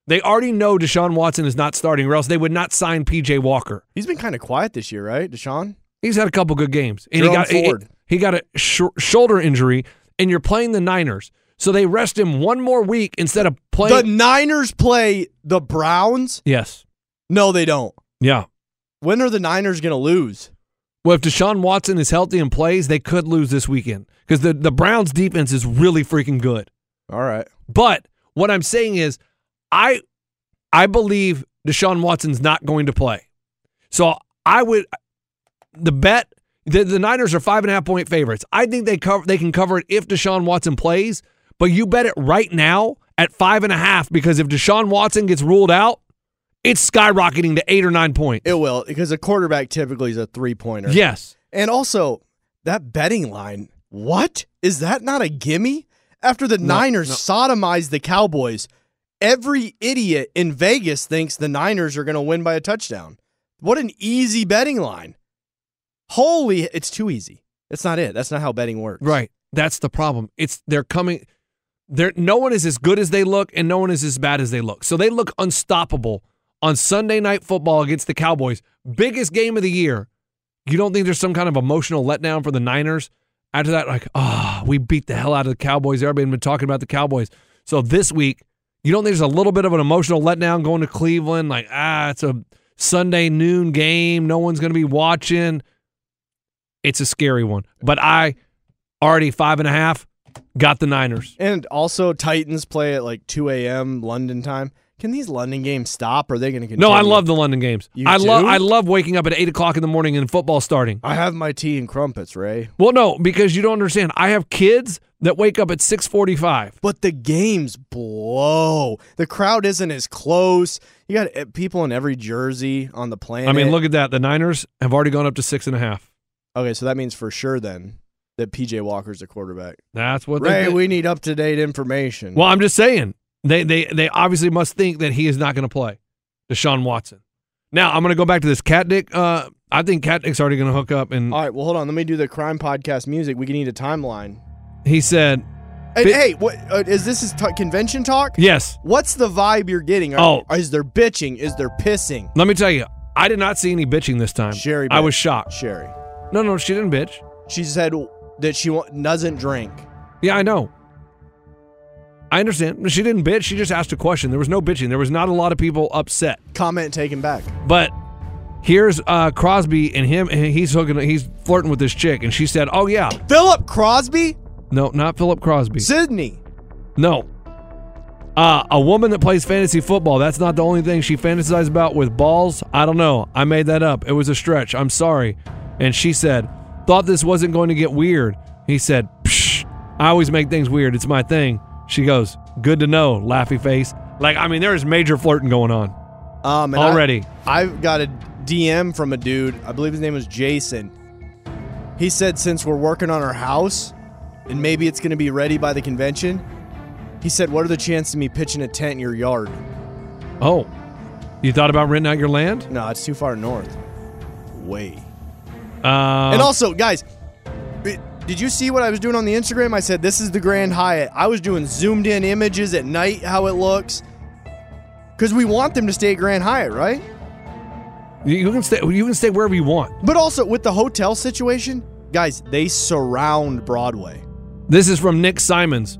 They already know Deshaun Watson is not starting, or else they would not sign PJ Walker. He's been kind of quiet this year, right, Deshaun? He's had a couple good games, and he got Ford. he, got a sh- shoulder injury, and you're playing the Niners, so they rest him one more week instead of playing. The. Niners play the Browns? yes, No, they don't. yeah. When are the Niners going to lose? Well, if Deshaun Watson is healthy and plays, they could lose this weekend because the the Browns defense is really freaking good. All right. But what I'm saying is, I I believe Deshaun Watson's not going to play. So I would the bet the, the Niners are five and a half point favorites. I think they cover they can cover it if Deshaun Watson plays, but you bet it right now at five and a half because if Deshaun Watson gets ruled out, it's skyrocketing to eight or nine points. It will because a quarterback typically is a three pointer. yes. And also, that betting line, what? Is that not a gimme? After the Niners sodomized the Cowboys, every idiot in Vegas thinks the Niners are going to win by a touchdown. What an easy betting line. Holy, it's too easy. That's not it. That's not how betting works. Right. That's the problem. It's they're coming they're no one is as good as they look and no one is as bad as they look. So they look unstoppable on Sunday night football against the Cowboys, biggest game of the year. You don't think there's some kind of emotional letdown for the Niners after that? Like, ah, we beat the hell out of the Cowboys. Everybody's been talking about the Cowboys. So this week, you don't think there's a little bit of an emotional letdown going to Cleveland? Like, ah, it's a Sunday noon game. No one's going to be watching. It's a scary one. But I already five and a half got the Niners. And also, Titans play at like 2 a.m. London time. Can these London games stop? Or are they going to continue? No, I love the London games. You I love? I love waking up at eight o'clock in the morning and football starting. I have my tea and crumpets, Ray. Well, no, because you don't understand. I have kids that wake up at six forty-five. But the games blow. The crowd isn't as close. You got uh, people in every jersey on the planet. I mean, look at that. The Niners have already gone up to six and a half. Okay, so that means for sure then that PJ Walker's a quarterback. That's what Ray, we need up to date information. well, I'm just saying they they they obviously must think that he is not going to play, Deshaun Watson. Now I'm going to go back to this Cat Dick. Uh, I think Cat Dick's already going to hook up, and All right, well, hold on. Let me do the crime podcast music. We can need a timeline. he said, Hey, Bi- hey what uh, is this? Is t- convention talk? "Yes." What's the vibe you're getting? Are, Oh. is there bitching? Is there pissing? Let me tell you, I did not see any bitching this time. Sherry, I was shocked. Sherry. No, no, she didn't bitch. She said that she doesn't drink. Yeah, I know. I understand. She didn't bitch. She just asked a question. There was no bitching. There was not a lot of people upset. Comment taken back. But here's uh, Crosby and him. And he's hooking. He's flirting with this chick, and she said, "Oh yeah, Philip Crosby, no, not Philip Crosby. Sydney. No, uh, a woman that plays fantasy football. That's not the only thing she fantasizes about with balls. I don't know. I made that up. It was a stretch. I'm sorry." And she said, "Thought this wasn't going to get weird." He said, Psh, "I always make things weird. It's my thing." She goes, "Good to know." Laughy face. Like I mean, there is major flirting going on Um, and I- already. I've got a DM from a dude. I believe his name was Jason. He said since we're working on our house, and maybe it's going to be ready by the convention. He said, "What are the chances of me pitching a tent in your yard?" oh, you thought about renting out your land? No, it's too far north. Way. Uh, and also, guys, it- did you see what I was doing on the Instagram? I said this is the Grand Hyatt. I was doing zoomed in images at night, how it looks, because we want them to stay at Grand Hyatt, right? you can stay. You can stay wherever you want. But also with the hotel situation, guys, they surround Broadway. This is from Nick Simons.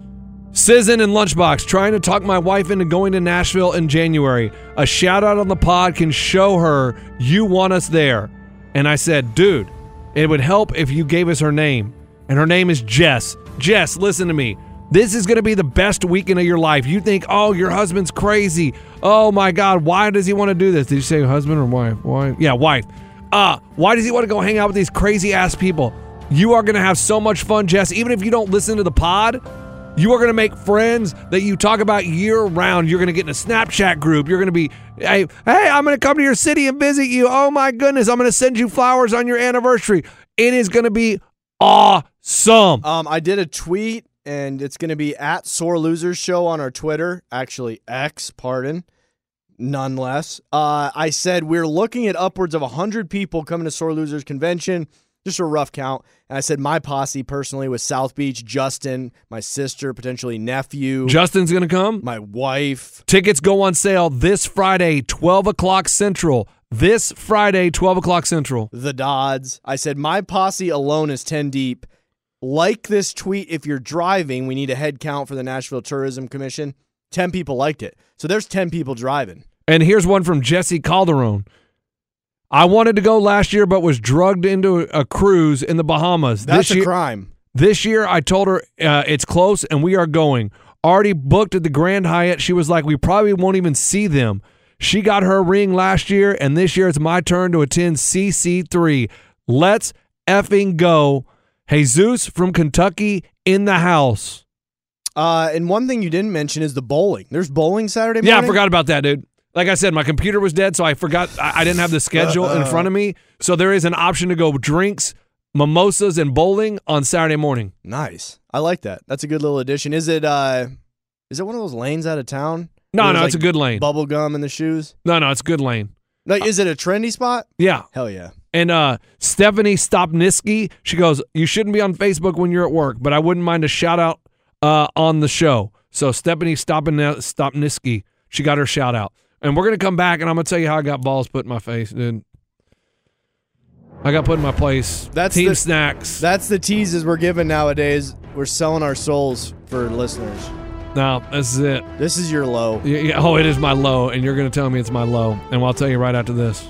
Sizzin and Lunchbox trying to talk my wife into going to Nashville in January. A shout out on the pod can show her you want us there. And I said, dude, it would help if you gave us her name. And her name is Jess. Jess, listen to me. This is going to be the best weekend of your life. You think, oh, your husband's crazy. Oh my God, why does he want to do this? Did you say husband or wife? Wife? Yeah, wife. Uh, why does he want to go hang out with these crazy ass people? You are going to have so much fun, Jess. Even if you don't listen to the pod, you are going to make friends that you talk about year round. You're going to get in a Snapchat group. You're going to be, hey, hey, I'm going to come to your city and visit you. Oh my goodness, I'm going to send you flowers on your anniversary. It is going to be awesome. Um, I did a tweet, and it's going to be at Sore Losers Show on our Twitter. Actually, X, pardon, nonetheless. Uh, I said we're looking at upwards of 100 people coming to Sore Losers Convention. Just a rough count. And I said my posse personally was South Beach, Justin, my sister, potentially nephew, Justin's going to come. my wife. Tickets go on sale this Friday, 12 o'clock Central. This Friday, 12 o'clock Central. the Dodds. I said my posse alone is 10 deep. Like this tweet if you're driving, we need a head count for the Nashville Tourism Commission. 10 people liked it. So there's 10 people driving. And here's one from Jesse Calderon. I wanted to go last year, but was drugged into a cruise in the Bahamas. That's this a year, crime. This year, I told her uh, it's close and we are going. Already booked at the Grand Hyatt. She was like, we probably won't even see them. She got her ring last year, and this year it's my turn to attend CC3. Let's effing go. Jesus from Kentucky in the house. Uh, and one thing you didn't mention is the bowling. There's bowling Saturday morning. Yeah, I forgot about that, dude. Like I said, my computer was dead, so I forgot. I, I didn't have the schedule in front of me. So there is an option to go drinks, mimosas, and bowling on Saturday morning. Nice. I like that. That's a good little addition. Is it uh is it one of those lanes out of town? No, no, it's a good lane. Bubble gum in the shoes? No, no, it's a good lane. Like is it a trendy spot? Yeah. Hell yeah. And uh, Stephanie Stopniski, she goes, You shouldn't be on Facebook when you're at work, but I wouldn't mind a shout out uh, on the show. So Stephanie Stopniski, she got her shout out. And we're going to come back and I'm going to tell you how I got balls put in my face, dude. I got put in my place. That's team the- snacks. That's the teases we're giving nowadays. We're selling our souls for listeners. no, this is it. This is your low. Yeah, yeah, oh, it is my low, and you're going to tell me it's my low, and I'll tell you right after this.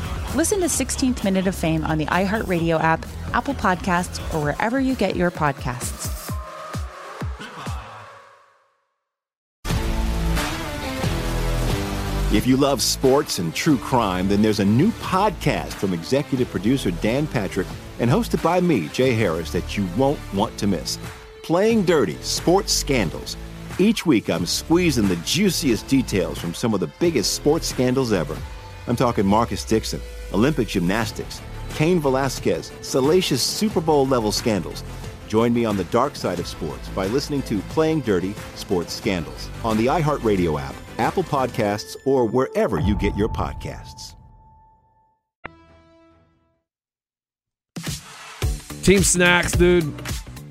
Listen to 16th Minute of Fame on the iHeartRadio app, Apple Podcasts, or wherever you get your podcasts. If you love sports and true crime, then there's a new podcast from executive producer Dan Patrick and hosted by me, Jay Harris, that you won't want to miss. Playing Dirty Sports Scandals. Each week, I'm squeezing the juiciest details from some of the biggest sports scandals ever. I'm talking Marcus Dixon, Olympic gymnastics, Kane Velasquez, salacious Super Bowl level scandals. Join me on the dark side of sports by listening to Playing Dirty Sports Scandals on the iHeartRadio app, Apple Podcasts, or wherever you get your podcasts. Team snacks, dude.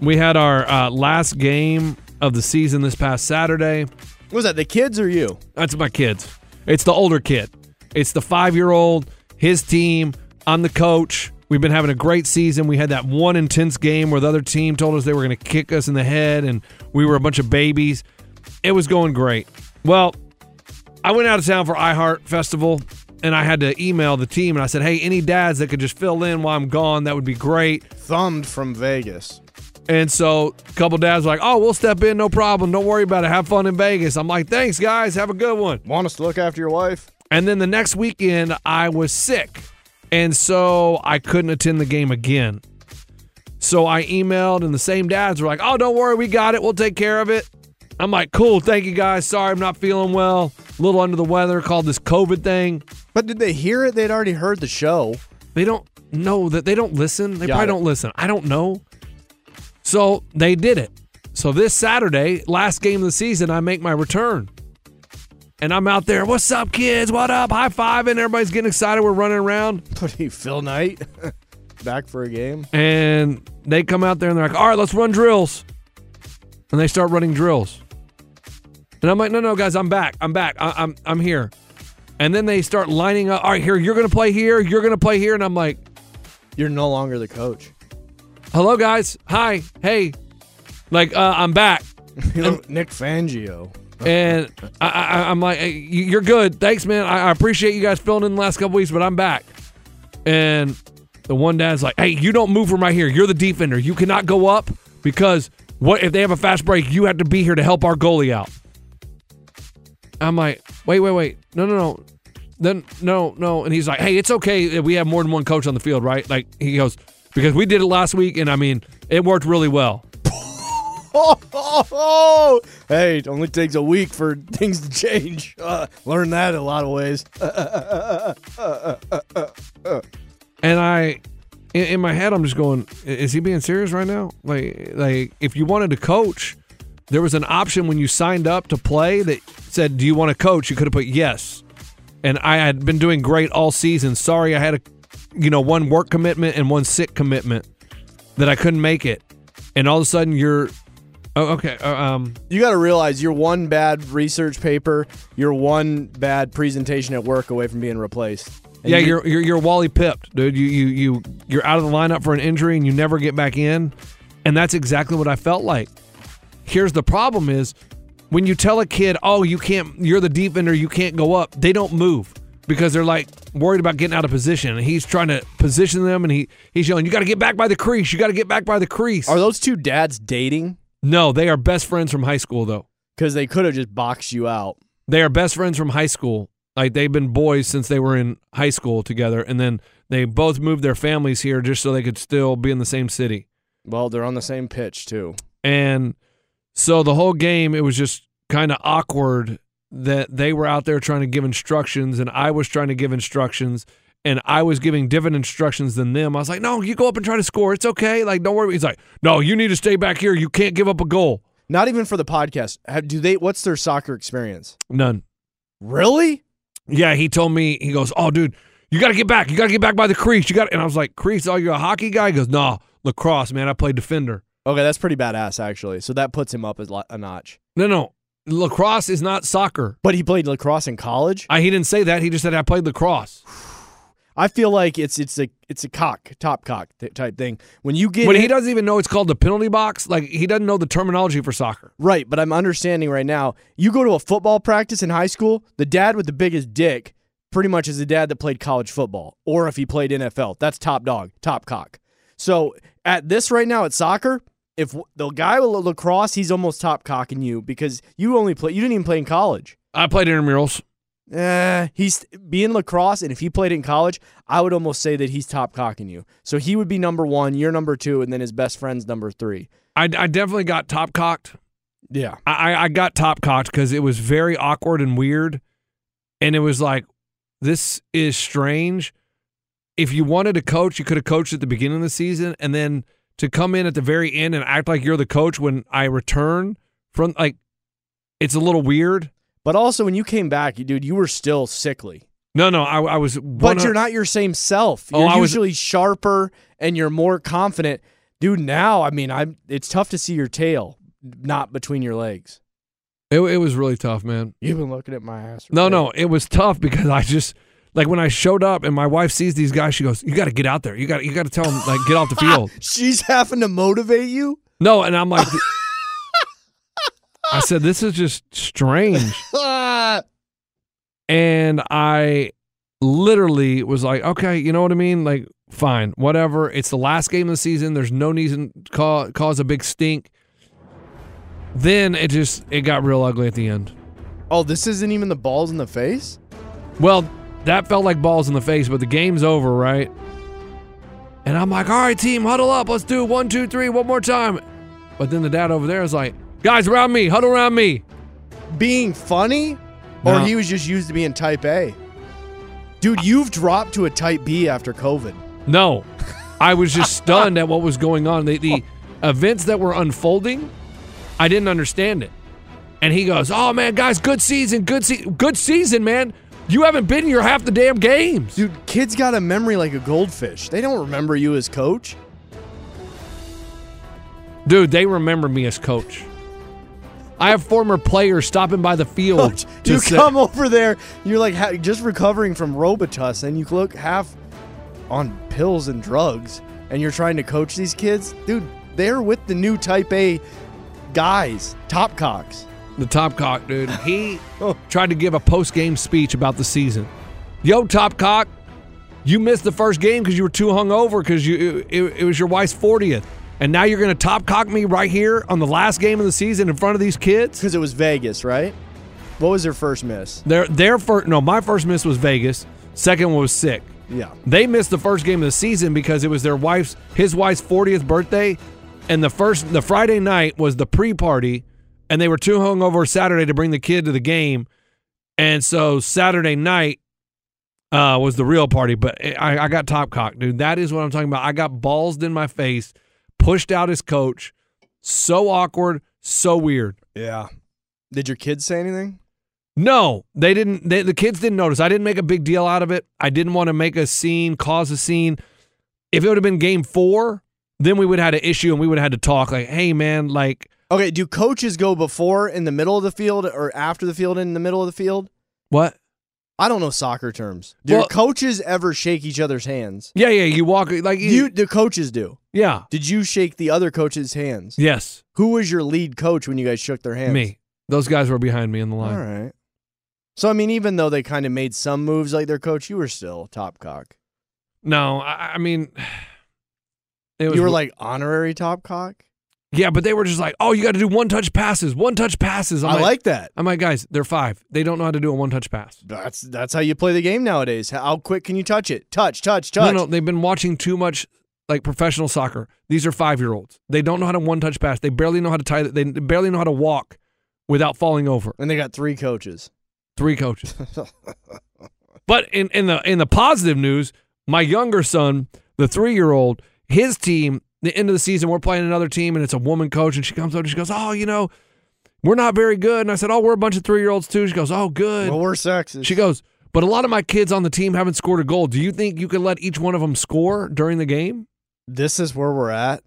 We had our uh, last game of the season this past Saturday. What was that, the kids or you? That's my kids. It's the older kid. It's the five year old, his team. I'm the coach. We've been having a great season. We had that one intense game where the other team told us they were going to kick us in the head and we were a bunch of babies. It was going great. Well, I went out of town for iHeart Festival and I had to email the team and I said, hey, any dads that could just fill in while I'm gone, that would be great. Thumbed from Vegas. And so a couple dads were like, oh, we'll step in, no problem. Don't worry about it. Have fun in Vegas. I'm like, thanks, guys. Have a good one. Want us to look after your wife? And then the next weekend, I was sick. And so I couldn't attend the game again. So I emailed, and the same dads were like, oh, don't worry. We got it. We'll take care of it. I'm like, cool. Thank you, guys. Sorry, I'm not feeling well. A little under the weather, called this COVID thing. But did they hear it? They'd already heard the show. They don't know that they don't listen. They Got probably it. don't listen. I don't know. So they did it. So this Saturday, last game of the season, I make my return. And I'm out there. What's up, kids? What up? High five, and Everybody's getting excited. We're running around. What are you, Phil Knight? Back for a game? And they come out there and they're like, all right, let's run drills. And they start running drills. And I'm like, no, no, guys, I'm back. I'm back. I- I'm, I'm here. And then they start lining up. All right, here, you're going to play here. You're going to play here. And I'm like, You're no longer the coach. hello, guys. Hi. Hey. Like, uh, I'm back. You Vic Fangio. And I, I'm like, hey, you- you're good. Thanks, man. I, I appreciate you guys filling in the last couple weeks, but I'm back. And the one dad's like, hey, you don't move from right here. You're the defender. You cannot go up because what if they have a fast break? You have to be here to help our goalie out. I'm like, wait, wait, wait. No, no, no. Then no, no. And he's like, hey, it's okay we have more than one coach on the field, right? Like he goes, because we did it last week, and I mean, it worked really well. Hey, it only takes a week for things to change. Uh, learn that a lot of ways. And I, in, in my head, I'm just going, is he being serious right now? Like, like if you wanted to coach, there was an option when you signed up to play that said, "Do you want to coach?" You could have put yes. And I had been doing great all season. Sorry, I had a, you know, one work commitment and one sick commitment that I couldn't make it. and all of a sudden you're oh, okay. uh, Um, You got to realize you're one bad research paper, you're one bad presentation at work away from being replaced. And yeah, you- you're, you're you're Wally pipped, dude. You you you you're out of the lineup for an injury and you never get back in, and that's exactly what I felt like. Here's the problem: is when you tell a kid, "Oh, you can't, you're the defender, you can't go up," they don't move because they're like worried about getting out of position, and he's trying to position them, and he he's yelling, "You got to get back by the crease! You got to get back by the crease!" Are those two dads dating? No, they are best friends from high school, though. Because they could have just boxed you out. They are best friends from high school. Like they've been boys since they were in high school together, and then they both moved their families here just so they could still be in the same city. Well, they're on the same pitch, too. And so the whole game, it was just kind of awkward that they were out there trying to give instructions, and I was trying to give instructions, and I was giving different instructions than them. I was like, "No, you go up and try to score. It's okay. Like, don't worry." He's like, "No, you need to stay back here. You can't give up a goal." Not even for the podcast. Have, do they? What's their soccer experience? None. Really? Yeah, he told me. He goes, "Oh, dude, you got to get back. You got to get back by the crease. You got." And I was like, "Crease? Oh, you're a hockey guy?" He goes, "No, lacrosse, man. I played defender." Okay, that's pretty badass, actually. So that puts him up as a notch. No, no, lacrosse is not soccer. But he played lacrosse in college. I, he didn't say that. He just said I played lacrosse. I feel like it's it's a it's a cock top cock th- type thing. When you get when he doesn't even know it's called the penalty box, like he doesn't know the terminology for soccer. right, but I'm understanding right now. You go to a football practice in high school. The dad with the biggest dick pretty much is the dad that played college football, or if he played NFL, that's top dog, top cock. So at this right now at soccer, if the guy with lacrosse, he's almost top cocking you because you only play. You didn't even play in college. I played intramurals. Eh, he's being lacrosse, and if he played in college, I would almost say that he's top cocking you. So he would be number one, you're number two, and then his best friend's number three. I, I definitely got top cocked. Yeah. I, I got top cocked because it was very awkward and weird. And it was like, this is strange. If you wanted to coach, you could have coached at the beginning of the season. And then to come in at the very end and act like you're the coach when I return from, like, it's a little weird. But also, when you came back, you dude, you were still sickly. No, no, I, I was. But you're not your same self. Oh, You're was- usually sharper and you're more confident. Dude, now, I mean, I'm it's tough to see your tail not between your legs. It, it was really tough, man. You've been looking at my ass. No, no, it was tough because I just like when I showed up and my wife sees these guys, she goes, "You got to get out there. You got you got to tell them like get off the field." She's having to motivate you. No, and I'm like, I said, "This is just strange," and I literally was like, "Okay, you know what I mean? Like, fine, whatever. It's the last game of the season. There's no reason to cause, cause a big stink." Then it just it got real ugly at the end. oh, this isn't even the balls in the face? Well, that felt like balls in the face, but the game's over, right? And I'm like, all right, team, huddle up. Let's do one, two, three, one more time. But then the dad over there is like, guys, around me, huddle around me. Being funny? Or he was just used to being type A? Dude, you've dropped to a type B after COVID. No, I was just stunned at what was going on. The, the events that were unfolding, I didn't understand it. And he goes, "Oh man, guys, good season, good se- good season, man. You haven't been here half the damn games, dude. Kids got a memory like a goldfish. They don't remember you as coach. Dude, they remember me as coach. I have former players stopping by the field. Coach, to you say- come over there, you're like ha- just recovering from Robitussin, and you look half on pills and drugs, and you're trying to coach these kids, dude. They're with the new Type A guys, top cocks. the top cock, dude. He tried to give a post game speech about the season. Yo, top cock, you missed the first game because you were too hungover because you it, it was your wife's 40th. And now you're going to top cock me right here on the last game of the season in front of these kids? Because it was Vegas, right? What was their first miss? Their their first no, my first miss was Vegas. Second one was sick. Yeah. They missed the first game of the season because it was their wife's his wife's 40th birthday and the first the Friday night was the pre-party and they were too hungover Saturday to bring the kid to the game. And so Saturday night uh, was the real party, but I, I got top cock, dude. That is what I'm talking about. I got balls in my face, pushed out his coach. So awkward, so weird. Yeah. Did your kids say anything? No, they didn't. They, the kids didn't notice. I didn't make a big deal out of it. I didn't want to make a scene, cause a scene. If it would have been game four, then we would have had an issue and we would have had to talk like, hey man, like Okay, do coaches go before in the middle of the field or after the field in the middle of the field? what? I don't know soccer terms. Do Well- coaches ever shake each other's hands? Yeah, yeah. You walk like You, the coaches do. Yeah, Did you shake the other coaches' hands? yes, Who was your lead coach when you guys shook their hands? me. Those guys were behind me in the line. All right. So I mean, even though they kind of made some moves like their coach, you were still top cock. No, I, I mean, it was You were like honorary top cock. yeah, but they were just like, oh, you got to do one touch passes, one touch passes. I'm I like that. I'm like, guys, they're five. They don't know how to do a one touch pass. That's that's how you play the game nowadays. How quick can you touch it? Touch, touch, touch. No, no, they've been watching too much like professional soccer. These are five year olds. They don't know how to one touch pass. They barely know how to tie. They barely know how to walk without falling over. And they got three coaches. Three coaches. but in, in the in the positive news, my younger son, the three year old, his team, the end of the season, we're playing another team, and it's a woman coach, and she comes up and she goes, "Oh, you know, we're not very good." And I said, "Oh, we're a bunch of three year olds too." She goes, "Oh, good." Well, we're sexist. She goes, but a lot of my kids on the team haven't scored a goal. Do you think you could let each one of them score during the game? This is where we're at.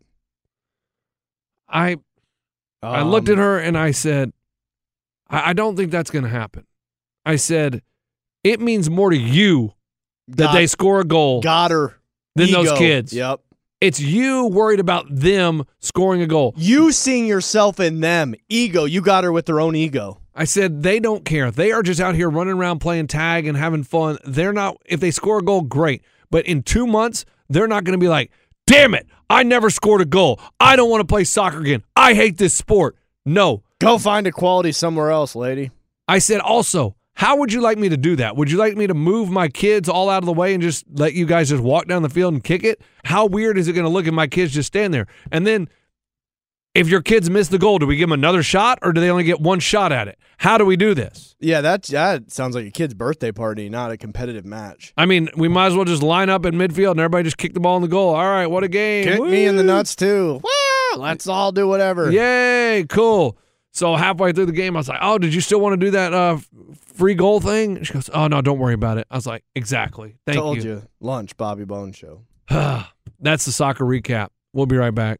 I I looked at Um, her and I said, I, I don't think that's going to happen. I said, it means more to you that Got- they score a goal Got her. than those kids. Yep. It's you worried about them scoring a goal. You seeing yourself in them. Ego. You got her with their own ego. I said they don't care. They are just out here running around playing tag and having fun. They're not. If they score a goal, great. But in two months, they're not going to be like, "Damn it, I never scored a goal. I don't want to play soccer again. I hate this sport." No, Go find equality somewhere else, lady. I said also, how would you like me to do that? Would you like me to move my kids all out of the way and just let you guys just walk down the field and kick it? How weird is it going to look if my kids just stand there? And then if your kids miss the goal, do we give them another shot or do they only get one shot at it? How do we do this? Yeah, that that sounds like a kid's birthday party, not a competitive match. I mean, we might as well just line up in midfield and everybody just kick the ball in the goal. All right, what a game. Kick me in the nuts too. Woo! Let's all do whatever. Yay, cool. So halfway through the game, I was like, "Oh, did you still want to do that uh, free goal thing?" She goes, "Oh no, don't worry about it." I was like, "Exactly, thank Told you." you. Lunch, Bobby Bone Show. That's the soccer recap. We'll be right back.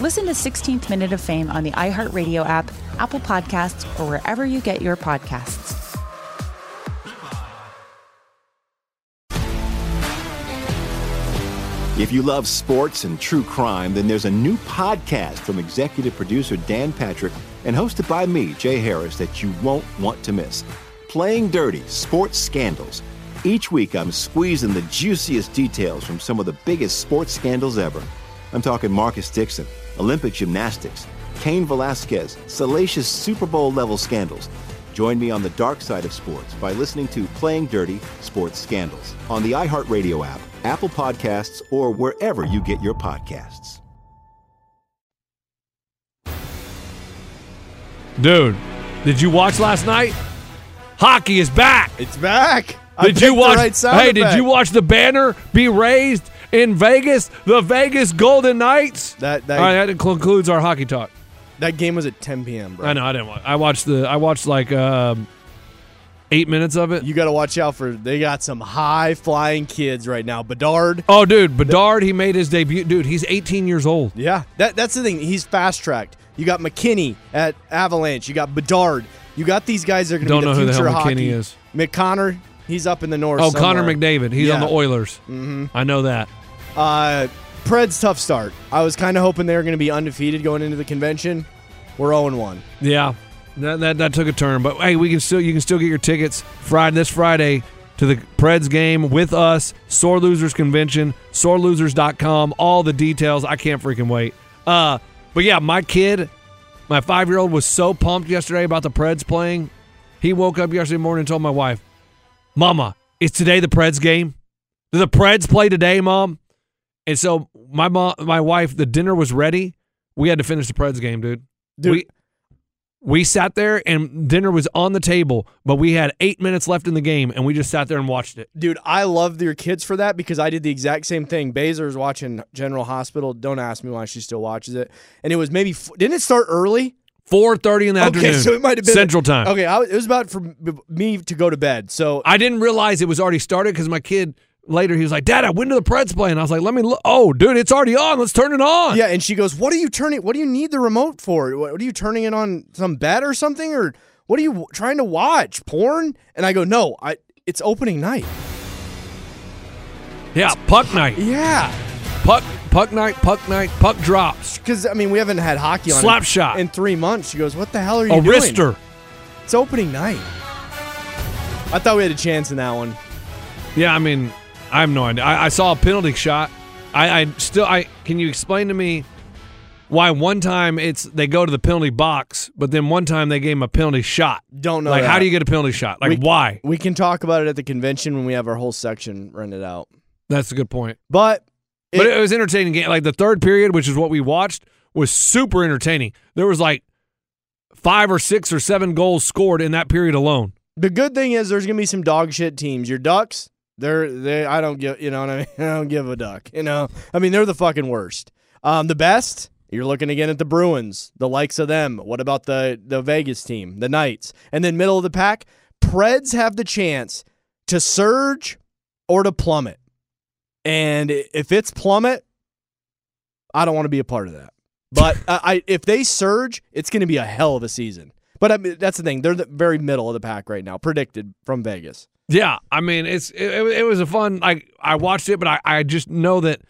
Listen to 16th Minute of Fame on the iHeartRadio app, Apple Podcasts, or wherever you get your podcasts. If you love sports and true crime, then there's a new podcast from executive producer Dan Patrick and hosted by me, Jay Harris, that you won't want to miss. Playing Dirty Sports Scandals. Each week, I'm squeezing the juiciest details from some of the biggest sports scandals ever. I'm talking Marcus Dixon, Olympic gymnastics, Kane Velasquez, salacious Super Bowl level scandals. Join me on the dark side of sports by listening to Playing Dirty Sports Scandals on the iHeartRadio app, Apple Podcasts, or wherever you get your podcasts. Dude, did you watch last night? Hockey is back. It's back. I Did you picked the watch? right sound hey, did you watch the banner be raised in Vegas? The Vegas Golden Knights. That that All right, that concludes our hockey talk. That game was at 10 p.m., bro. I know I didn't watch. I watched the. I watched like um, eight minutes of it. You got to watch out for. They got some high flying kids right now. Bedard. Oh, dude, Bedard, he made his debut. Dude, he's 18 years old. Yeah, that that's the thing. He's fast tracked. You got McKinney at Avalanche. You got Bedard. You got these guys that are going to Don't be the know who the future hell hockey. McKinney is. McConnor. He's up in the north. Oh, Connor. McDavid. He's on the Oilers. Mm-hmm. I know that. Uh, Pred's tough start. I was kind of hoping they were going to be undefeated going into the convention. We're 0 1. Yeah, that, that that took a turn. But hey, we can still you can still get your tickets Friday this Friday to the Preds game with us. Sore Losers Convention, sorelosers.com. All the details. I can't freaking wait. Uh, but yeah, my kid, my five year old, was so pumped yesterday about the Preds playing. He woke up yesterday morning and told my wife, "Mama, is today the Preds game? Do the Preds play today, Mom?" And so my mom, my wife, the dinner was ready. We had to finish the Preds game, dude. Dude. We we sat there and dinner was on the table, but we had eight minutes left in the game, and we just sat there and watched it. Dude, I love your kids for that because I did the exact same thing. Bazer's watching General Hospital. Don't ask me why she still watches it. And it was maybe didn't it start early? Four thirty in the Okay, afternoon, so it might have been Central Time. Okay, I, was- it was about for me to go to bed. So I didn't realize it was already started because my kid later he was like, "Dad, I went to the Preds play," and I was like, "Let me look." Oh, dude, it's already on. Let's turn it on. yeah, and she goes, "What are you turning? What do you need the remote for? What, what are you turning it on? Some bet or something, or what are you trying to watch? Porn?" And I go, "No, I. It's opening night. yeah. Puck night, Yeah, puck, puck night, puck night, puck drops, because I mean we haven't had hockey on Slap in, shot. in three months." She goes, "What the hell are you doing? a doing?" wrister. It's opening night. I thought we had a chance in that one. Yeah, I mean, I have no idea. I, I saw a penalty shot. I, I still, I can you explain to me why one time it's they go to the penalty box, but then one time they gave him a penalty shot? Don't know. like, how do you get a penalty shot? Like, We- why? We can talk about it at the convention when we have our whole section rented out. That's a good point. But But it, was entertaining game. Like the third period, which is what we watched, was super entertaining. There was like five or six or seven goals scored in that period alone. the good thing is there's gonna be some dog shit teams. Your Ducks, they're they. I don't give. You know what I mean? I don't give a duck. You know. I mean they're the fucking worst. Um, the best. You're looking again at the Bruins, the likes of them. What about the the Vegas team, the Knights, and then middle of the pack? Preds have the chance to surge or to plummet. And if it's plummet, I don't want to be a part of that. But I, I, if they surge, it's going to be a hell of a season. But I mean, that's the thing; they're the very middle of the pack right now, predicted from Vegas. Yeah, I mean, it's it, it, was a fun. Like I watched it, but I, I just know that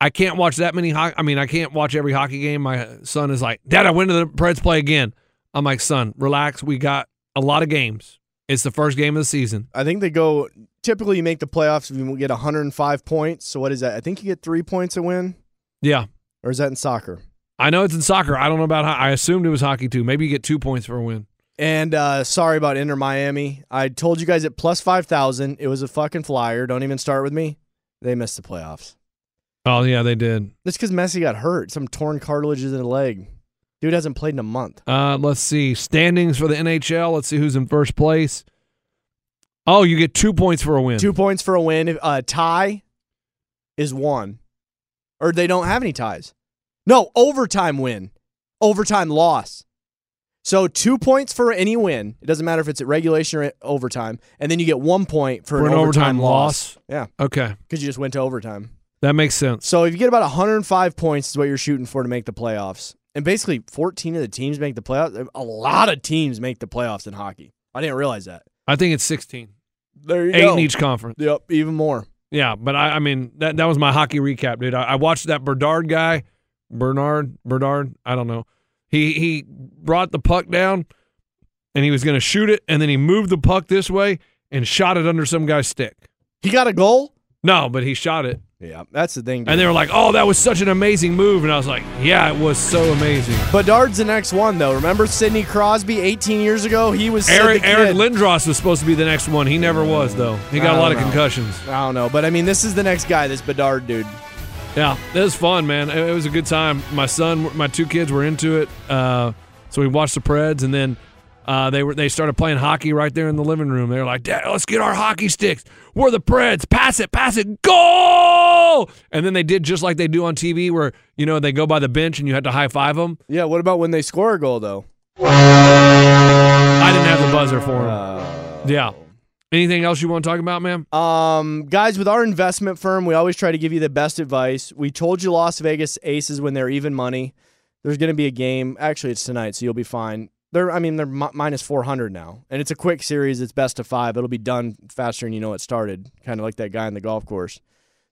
I can't watch that many. Ho- I mean, I can't watch every hockey game. My son is like, Dad, I went to the Preds play again. I'm like, son, relax. We got a lot of games. It's the first game of the season. I think they go. Typically, you make the playoffs if you get 105 points. So what is that? I think you get three points a win, Yeah, or is that in soccer? I know it's in soccer. I don't know about. Ho- I assumed it was hockey too. Maybe you get two points for a win. And uh, sorry about Inter Miami. I told you guys at plus 5,000. It was a fucking flyer. Don't even start with me. They missed the playoffs. Oh yeah, they did. That's because Messi got hurt. Some torn cartilages in the leg. Dude hasn't played in a month. Uh, let's see standings for the NHL. Let's see who's in first place. Oh, you get two points for a win. Two points for a win. If a tie is one, or they don't have any ties. No, overtime win, overtime loss. So two points for any win. It doesn't matter if it's at regulation or overtime, and then you get one point for, For an, an overtime, overtime loss. loss? Yeah, Okay, because you just went to overtime. that makes sense. So if you get about 105 points, is what you're shooting for to make the playoffs. And basically, 14 of the teams make the playoffs. A lot of teams make the playoffs in hockey. I didn't realize that. I think it's sixteen. There you Eight go. in each conference. Yep, even more. Yeah, but I, I mean that that was my hockey recap, dude. I, I watched that Bernard guy, Bernard, Bernard. I don't know. He he brought the puck down, and he was going to shoot it, and then he moved the puck this way and shot it under some guy's stick. He got a goal. No, but he shot it, Yeah, that's the thing. dude. and they were like, "Oh, that was such an amazing move," and I was like, "Yeah, it was so amazing." Bedard's the next one, though. Remember Sidney Crosby 18 years ago? He was Eric Eric. Lindros was supposed to be the next one. He never was though. He got a lot don't of concussions. I don't know, but I mean, this is the next guy, this Bedard dude. Yeah, it was fun, man. It, it was a good time. My son, my two kids were into it, uh, so we watched the Preds, and then uh, they were they started playing hockey right there in the living room. They were like, "Dad, let's get our hockey sticks. We're the Preds. Pass it, pass it, goal!" And then they did just like they do on TV where, you know, they go by the bench and you had to high five them. Yeah, what about when they score a goal though? I didn't have the buzzer for them. yeah. Anything else you want to talk about, man? Um, guys, with our investment firm, we always try to give you the best advice. We told you Las Vegas Aces when they're even money. There's going to be a game. Actually, it's tonight, so you'll be fine. They're, I mean, they're mi- minus 400 now, and it's a quick series. It's best of five. It'll be done faster than you know it started. Kind of like that guy in the golf course.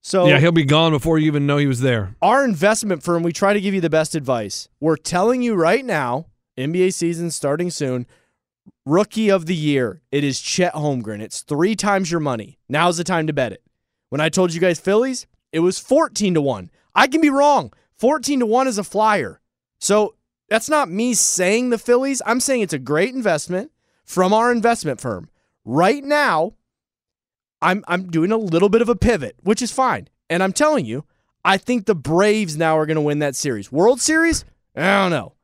So yeah, he'll be gone before you even know he was there. our investment firm, we try to give you the best advice. We're telling you right now, NBA season starting soon. Rookie of the year, it is Chet Holmgren. It's three times your money. Now's the time to bet it. When I told you guys Phillies, it was 14 to 1. I can be wrong. 14 to 1 is a flyer. So that's not me saying the Phillies. I'm saying it's a great investment from our investment firm. Right now, I'm I'm doing a little bit of a pivot, which is fine. And I'm telling you, I think the Braves now are going to win that series. World Series? I don't know.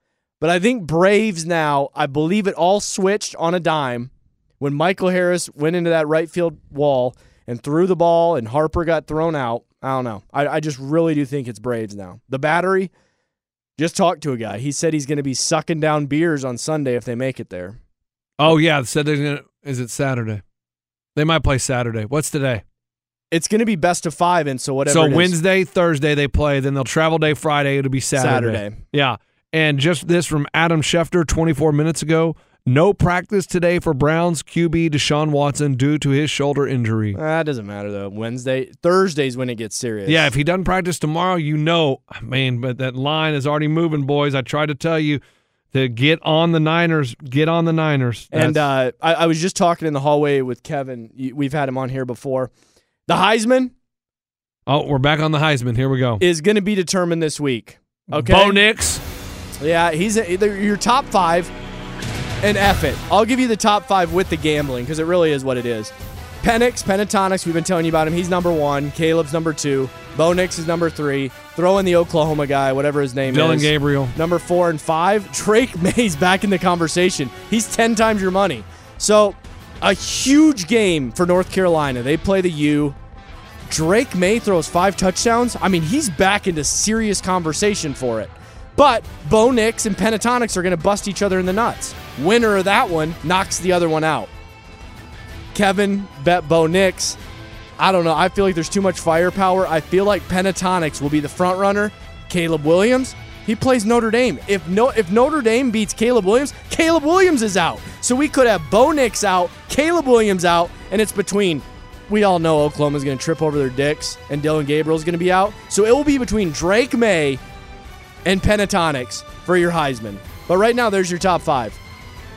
But I think Braves now, I believe it all switched on a dime when Michael Harris went into that right field wall and threw the ball and Harper got thrown out. I don't know. I, I just really do think it's Braves now. The battery, just talked to a guy. He said he's going to be sucking down beers on Sunday if they make it there. Oh yeah, said they're gonna. Is it Saturday? They might play Saturday. What's today? It's going to be best of five, and so whatever. so Wednesday, Thursday they play. Then they'll travel day Friday. It'll be Saturday. Saturday. Yeah. And just this from Adam Schefter 24 minutes ago. No practice today for Browns QB Deshaun Watson due to his shoulder injury. That doesn't matter though. Wednesday, Thursday's when it gets serious. Yeah, if he doesn't practice tomorrow, you know, man, but that line is already moving, boys. I tried to tell you to get on the Niners. Get on the Niners. And uh, I, I was just talking in the hallway with Kevin. We've had him on here before. The Heisman oh, we're back on the Heisman. Here we go. is going to be determined this week. Okay. Bo Nix. Yeah, he's a, your top five. And F it. I'll give you the top five with the gambling because it really is what it is. Penix, Pentatonics, we've been telling you about him. He's number one. Caleb's number two. Bo Nix is number three. Throw in the Oklahoma guy, whatever his name Dylan is. Dillon Gabriel. Number four and five. Drake Maye's back in the conversation. He's 10 times your money. So, a huge game for North Carolina. They play the U. Drake Maye throws five touchdowns. I mean, he's back into serious conversation for it. But Bo Nix and Pentatonics are going to bust each other in the nuts. Winner of that one knocks the other one out. Kevin bet Bo Nix. I don't know. I feel like there's too much firepower. I feel like Pentatonics will be the front runner. Caleb Williams, he plays Notre Dame. If no, if Notre Dame beats Caleb Williams, Caleb Williams is out. So we could have Bo Nix out, Caleb Williams out, and it's between. We all know Oklahoma's going to trip over their dicks, and Dillon Gabriel's going to be out. So it will be between Drake Maye and Pentatonics for your Heisman. But right now, there's your top five.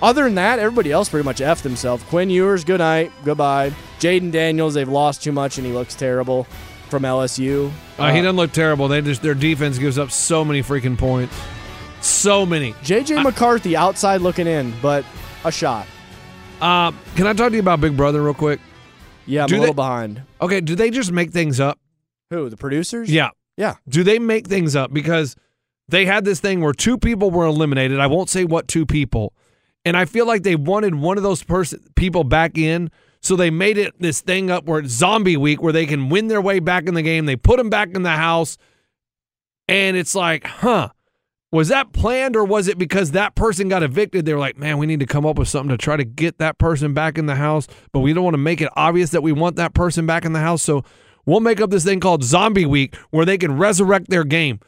Other than that, everybody else pretty much effed himself. Quinn Ewers, good night, goodbye. Jayden Daniels, they've lost too much and he looks terrible from LSU. Uh, he doesn't look terrible. They just their defense gives up so many freaking points. So many. JJ McCarthy outside looking in, but a shot. Uh, can I talk to you about Big Brother real quick? Yeah, I'm Do a little they- behind. Okay, do they just make things up? Who, the producers? Yeah. Yeah. Do they make things up? Because they had this thing where two people were eliminated. I won't say what two people. And I feel like they wanted one of those person people back in. So they made it this thing up where it's zombie week where they can win their way back in the game. They put them back in the house. And it's like, huh, was that planned or was it because that person got evicted? They were like, man, we need to come up with something to try to get that person back in the house, but we don't want to make it obvious that we want that person back in the house. So we'll make up this thing called Zombie Week where they can resurrect their game.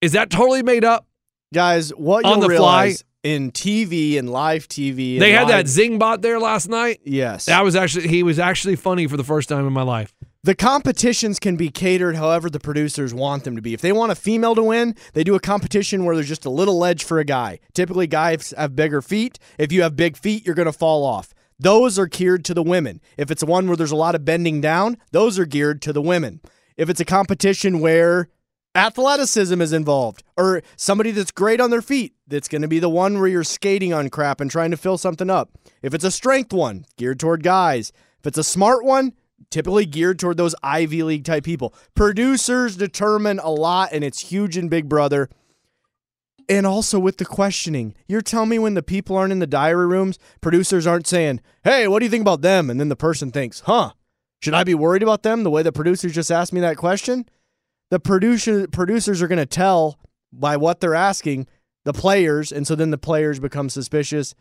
Is that totally made up? Guys, what On the fly. In TV and live TV. and They had that live- Zingbot there last night. Yes. That was actually he was actually funny for the first time in my life. The competitions can be catered however the producers want them to be. If they want a female to win, they do a competition where there's just a little ledge for a guy. Typically, guys have bigger feet. If you have big feet, you're going to fall off. Those are geared to the women. If it's one where there's a lot of bending down, those are geared to the women. If it's a competition where athleticism is involved or somebody that's great on their feet, that's going to be the one where you're skating on crap and trying to fill something up. If it's a strength one, geared toward guys. If it's a smart one, typically geared toward those Ivy League type people. Producers determine a lot, and it's huge in Big Brother. And also with the questioning, you're telling me when the people aren't in the diary rooms, producers aren't saying, hey, what do you think about them? And then the person thinks, huh, should I be worried about them the way the producers just asked me that question? The producer producers are going to tell by what they're asking the players, and so then the players become suspicious.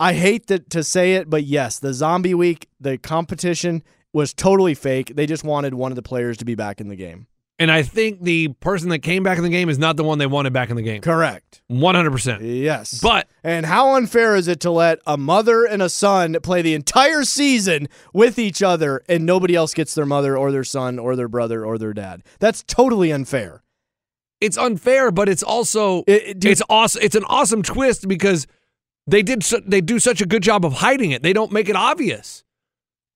I hate that to say it, but yes, the zombie week, the competition was totally fake. They just wanted one of the players to be back in the game. And I think the person that came back in the game is not the one they wanted back in the game. Correct. 100%. Yes. But and how unfair is it to let a mother and a son play the entire season with each other and nobody else gets their mother or their son or their brother or their dad? That's totally unfair. It's unfair, but it's also It- it- it's awesome. It's an awesome twist because they did su- they do such a good job of hiding it. They don't make it obvious.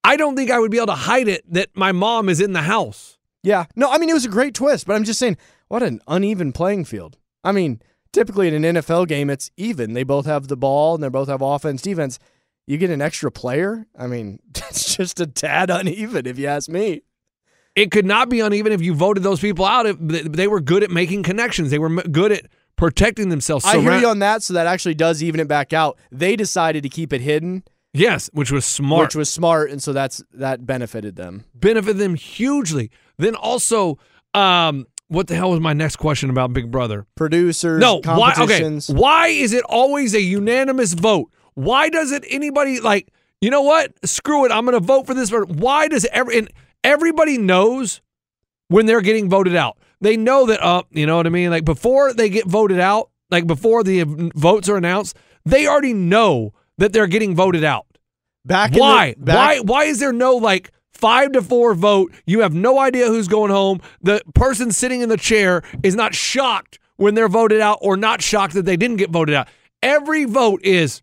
I don't think I would be able to hide it that my mom is in the house. Yeah. No, I mean, it was a great twist, but I'm just saying, what an uneven playing field. I mean, typically in an NFL game, it's even. They both have the ball and they both have offense, defense. You get an extra player. I mean, it's just a tad uneven, if you ask me. It could not be uneven if you voted those people out. If they they were good at making connections, they were good at protecting themselves. I hear you on that, so that actually does even it back out. They decided to keep it hidden, yes, which was smart. which was smart, and so that's that benefited them. benefit them hugely. Then also, um, what the hell was my next question about Big Brother? Producers, No, why? Okay, why is it always a unanimous vote? Why doesn't anybody like? You know what? Screw it. I'm going to vote for this. Why does every and everybody knows when they're getting voted out? They know that. Uh, you know what I mean? Like before they get voted out, like before the votes are announced, they already know that they're getting voted out. Back in Why? the, back, why? Why is there no like five to four vote? You have no idea who's going home. The person sitting in the chair is not shocked when they're voted out, or not shocked that they didn't get voted out. Every vote is,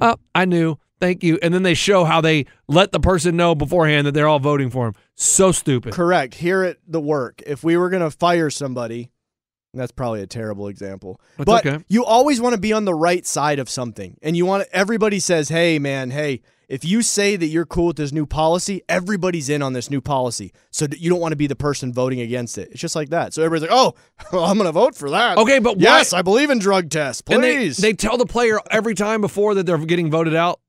oh, I knew. Thank you. And then they show how they let the person know beforehand that they're all voting for him. So stupid. Correct. Here at the work, if we were going to fire somebody, that's probably a terrible example. That's but okay. you always want to be on the right side of something. And you want everybody says, "Hey man, hey, if you say that you're cool with this new policy, everybody's in on this new policy." So you don't want to be the person voting against it. It's just like that. So everybody's like, "Oh, well, I'm going to vote for that." Okay, but why- yes, I believe in drug tests. And they, Please. they tell the player every time before that they're getting voted out.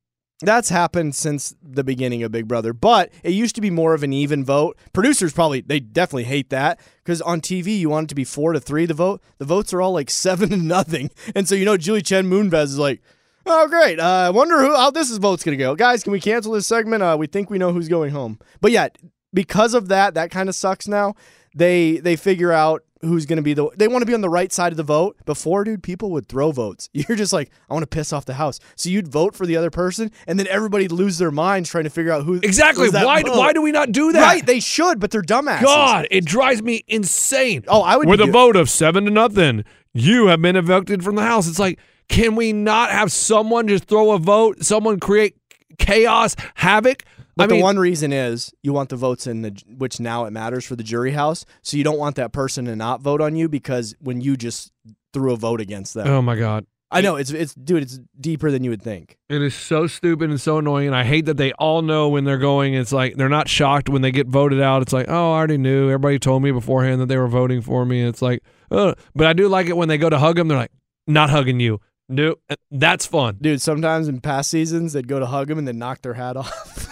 That's happened since the beginning of Big Brother, but it used to be more of an even vote. Producers probably they definitely hate that because on TV you want it to be four to three. The vote, the votes are all like seven to nothing, and so you know Julie Chen Moonves is like, oh great, uh, I wonder who how this is vote's gonna go. Guys, can we cancel this segment? Uh, we think we know who's going home, but yeah, because of that, that kind of sucks now. They they figure out who's going to be the they want to be on the right side of the vote before dude people would throw votes you're just like i want to piss off the house so you'd vote for the other person and then everybody'd lose their minds trying to figure out who Exactly. Why? vote. Why do we not do that? right they should but they're dumbasses God, it drives me insane. oh i would with a vote of seven to nothing, you have been evicted from the house. It's like, can we not have someone just throw a vote? Someone create chaos, havoc. But I the one reason is you want the votes in the which now it matters for the jury house so you don't want that person to not vote on you because when you just threw a vote against them oh my god, i know it's it's dude it's deeper than you would think it is so stupid and so annoying. And I hate that they all know when they're going. It's like they're not shocked when they get voted out. It's like, oh, I already knew. Everybody told me beforehand that they were voting for me. It's like, oh, but I do like it when they go to hug them. They're like, not hugging you. No, eh, that's fun. dude sometimes in past seasons they'd go to hug them and then knock their hat off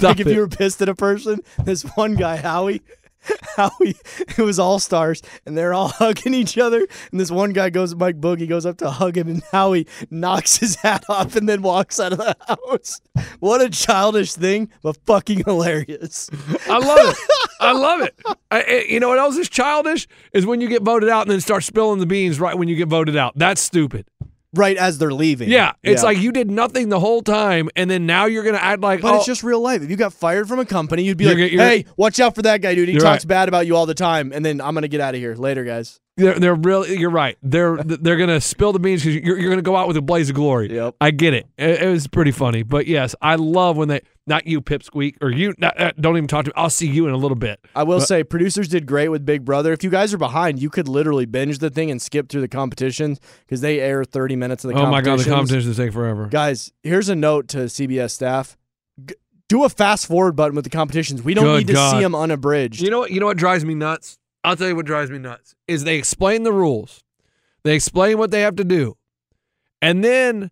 like if it. you were pissed at a person, this one guy, Howie, Howie, it was all stars, and they're all hugging each other. And this one guy goes, Mike Boogie goes up to hug him, and Howie knocks his hat off and then walks out of the house. What a childish thing, but fucking hilarious. I love it. I love it. I, I- you know what else is childish is when you get voted out and then start spilling the beans right when you get voted out. That's stupid. Right as they're leaving. Yeah, it's Yeah. like you did nothing the whole time, and then now you're gonna act like, But oh, it's just real life. If you got fired from a company, you'd be You're like, g- you're- "Hey, watch out for that guy, dude. He talks right. bad about you all the time." And then I'm gonna get out of here later, guys. They're they're really. You're right. They're they're gonna spill the beans because you're you're gonna go out with a blaze of glory. Yep. I get it. it. It was pretty funny, but yes, I love when they not you pipsqueak or you not, uh, don't even talk to me. I'll see you in a little bit. I will But- say, producers did great with Big Brother. If you guys are behind, you could literally binge the thing and skip through the competitions because they air 30 minutes of the Oh my god, the competitions. competitions take forever. Guys, here's a note to CBS staff. G- do a fast forward button with the competitions. We don't Good need to God. see them unabridged. You know what? You know what drives me nuts? I'll tell you what drives me nuts is they explain the rules, they explain what they have to do, and then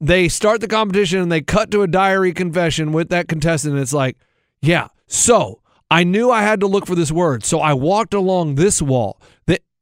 they start the competition and they cut to a diary confession with that contestant. And it's like, yeah, so I knew I had to look for this word, so I walked along this wall.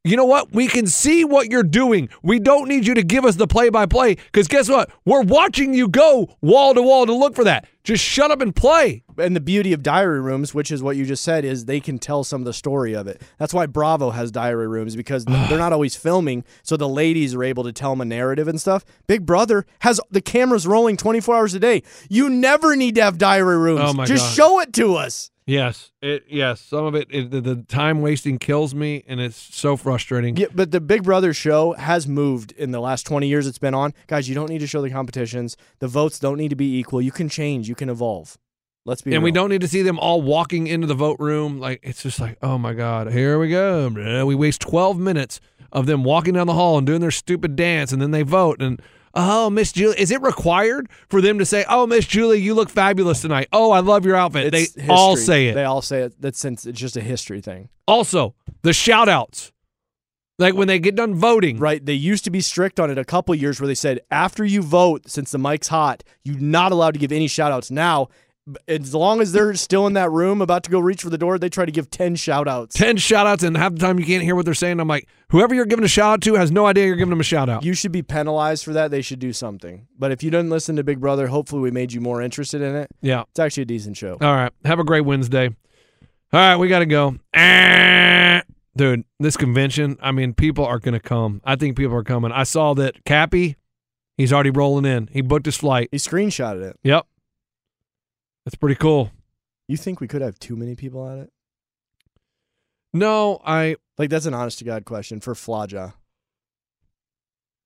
You know what? We can see what you're doing. We don't need you to give us the play by play because guess what? We're watching you go wall to wall to look for that. Just shut up and play. And the beauty of diary rooms, which is what you just said, is they can tell some of the story of it. That's why Bravo has diary rooms because they're not always filming, so the ladies are able to tell them a narrative and stuff. Big Brother has the cameras rolling 24 hours a day. You never need to have diary rooms. Oh my just God. show it to us. Yes, it yes. Some of it, it the, the time wasting kills me, and it's so frustrating. Yeah, but the Big Brother show has moved in the last 20 years it's been on. Guys, you don't need to show the competitions. The votes don't need to be equal. You can change, you can evolve. Let's be and we don't need to see them all walking into the vote room. Like it's just like, oh my god, here we go. We waste twelve minutes of them walking down the hall and doing their stupid dance, and then they vote. And oh, Miss Julie, is it required for them to say, "Oh, Miss Julie, you look fabulous tonight"? Oh, I love your outfit. It's they all say it. They all say it. That's since it's just a history thing. also, the shout outs. Like when they get done voting. Right. They used to be strict on it a couple years where they said after you vote, since the mic's hot, you're not allowed to give any shout outs. Now, as long as they're still in that room about to go reach for the door, they try to give 10 shout outs. 10 shout outs, and half the time you can't hear what they're saying. I'm like, whoever you're giving a shout out to has no idea you're giving them a shout out. You should be penalized for that. They should do something. But if you didn't listen to Big Brother, hopefully we made you more interested in it. Yeah. It's actually a decent show. All right. Have a great Wednesday. All right, we got to go. Ah. Dude, this convention, I mean, people are going to come. I think people are coming. I saw that Cappy, he's already rolling in. He booked his flight. He screenshotted it. Yep. That's pretty cool. You think we could have too many people at it? No, I Like, that's an honest to God question for Flaja.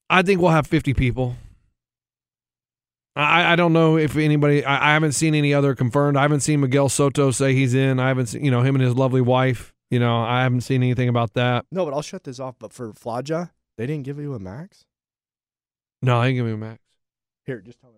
I think we'll have 50 people. I, I don't know if anybody, I, I haven't seen any other confirmed. I haven't seen Miguel Soto say he's in. I haven't seen, you know, him and his lovely wife. You know, I haven't seen anything about that. No, but I'll shut this off. But for Flaja, they didn't give you a max? No, I ain't giving me a max. Here, just tell me.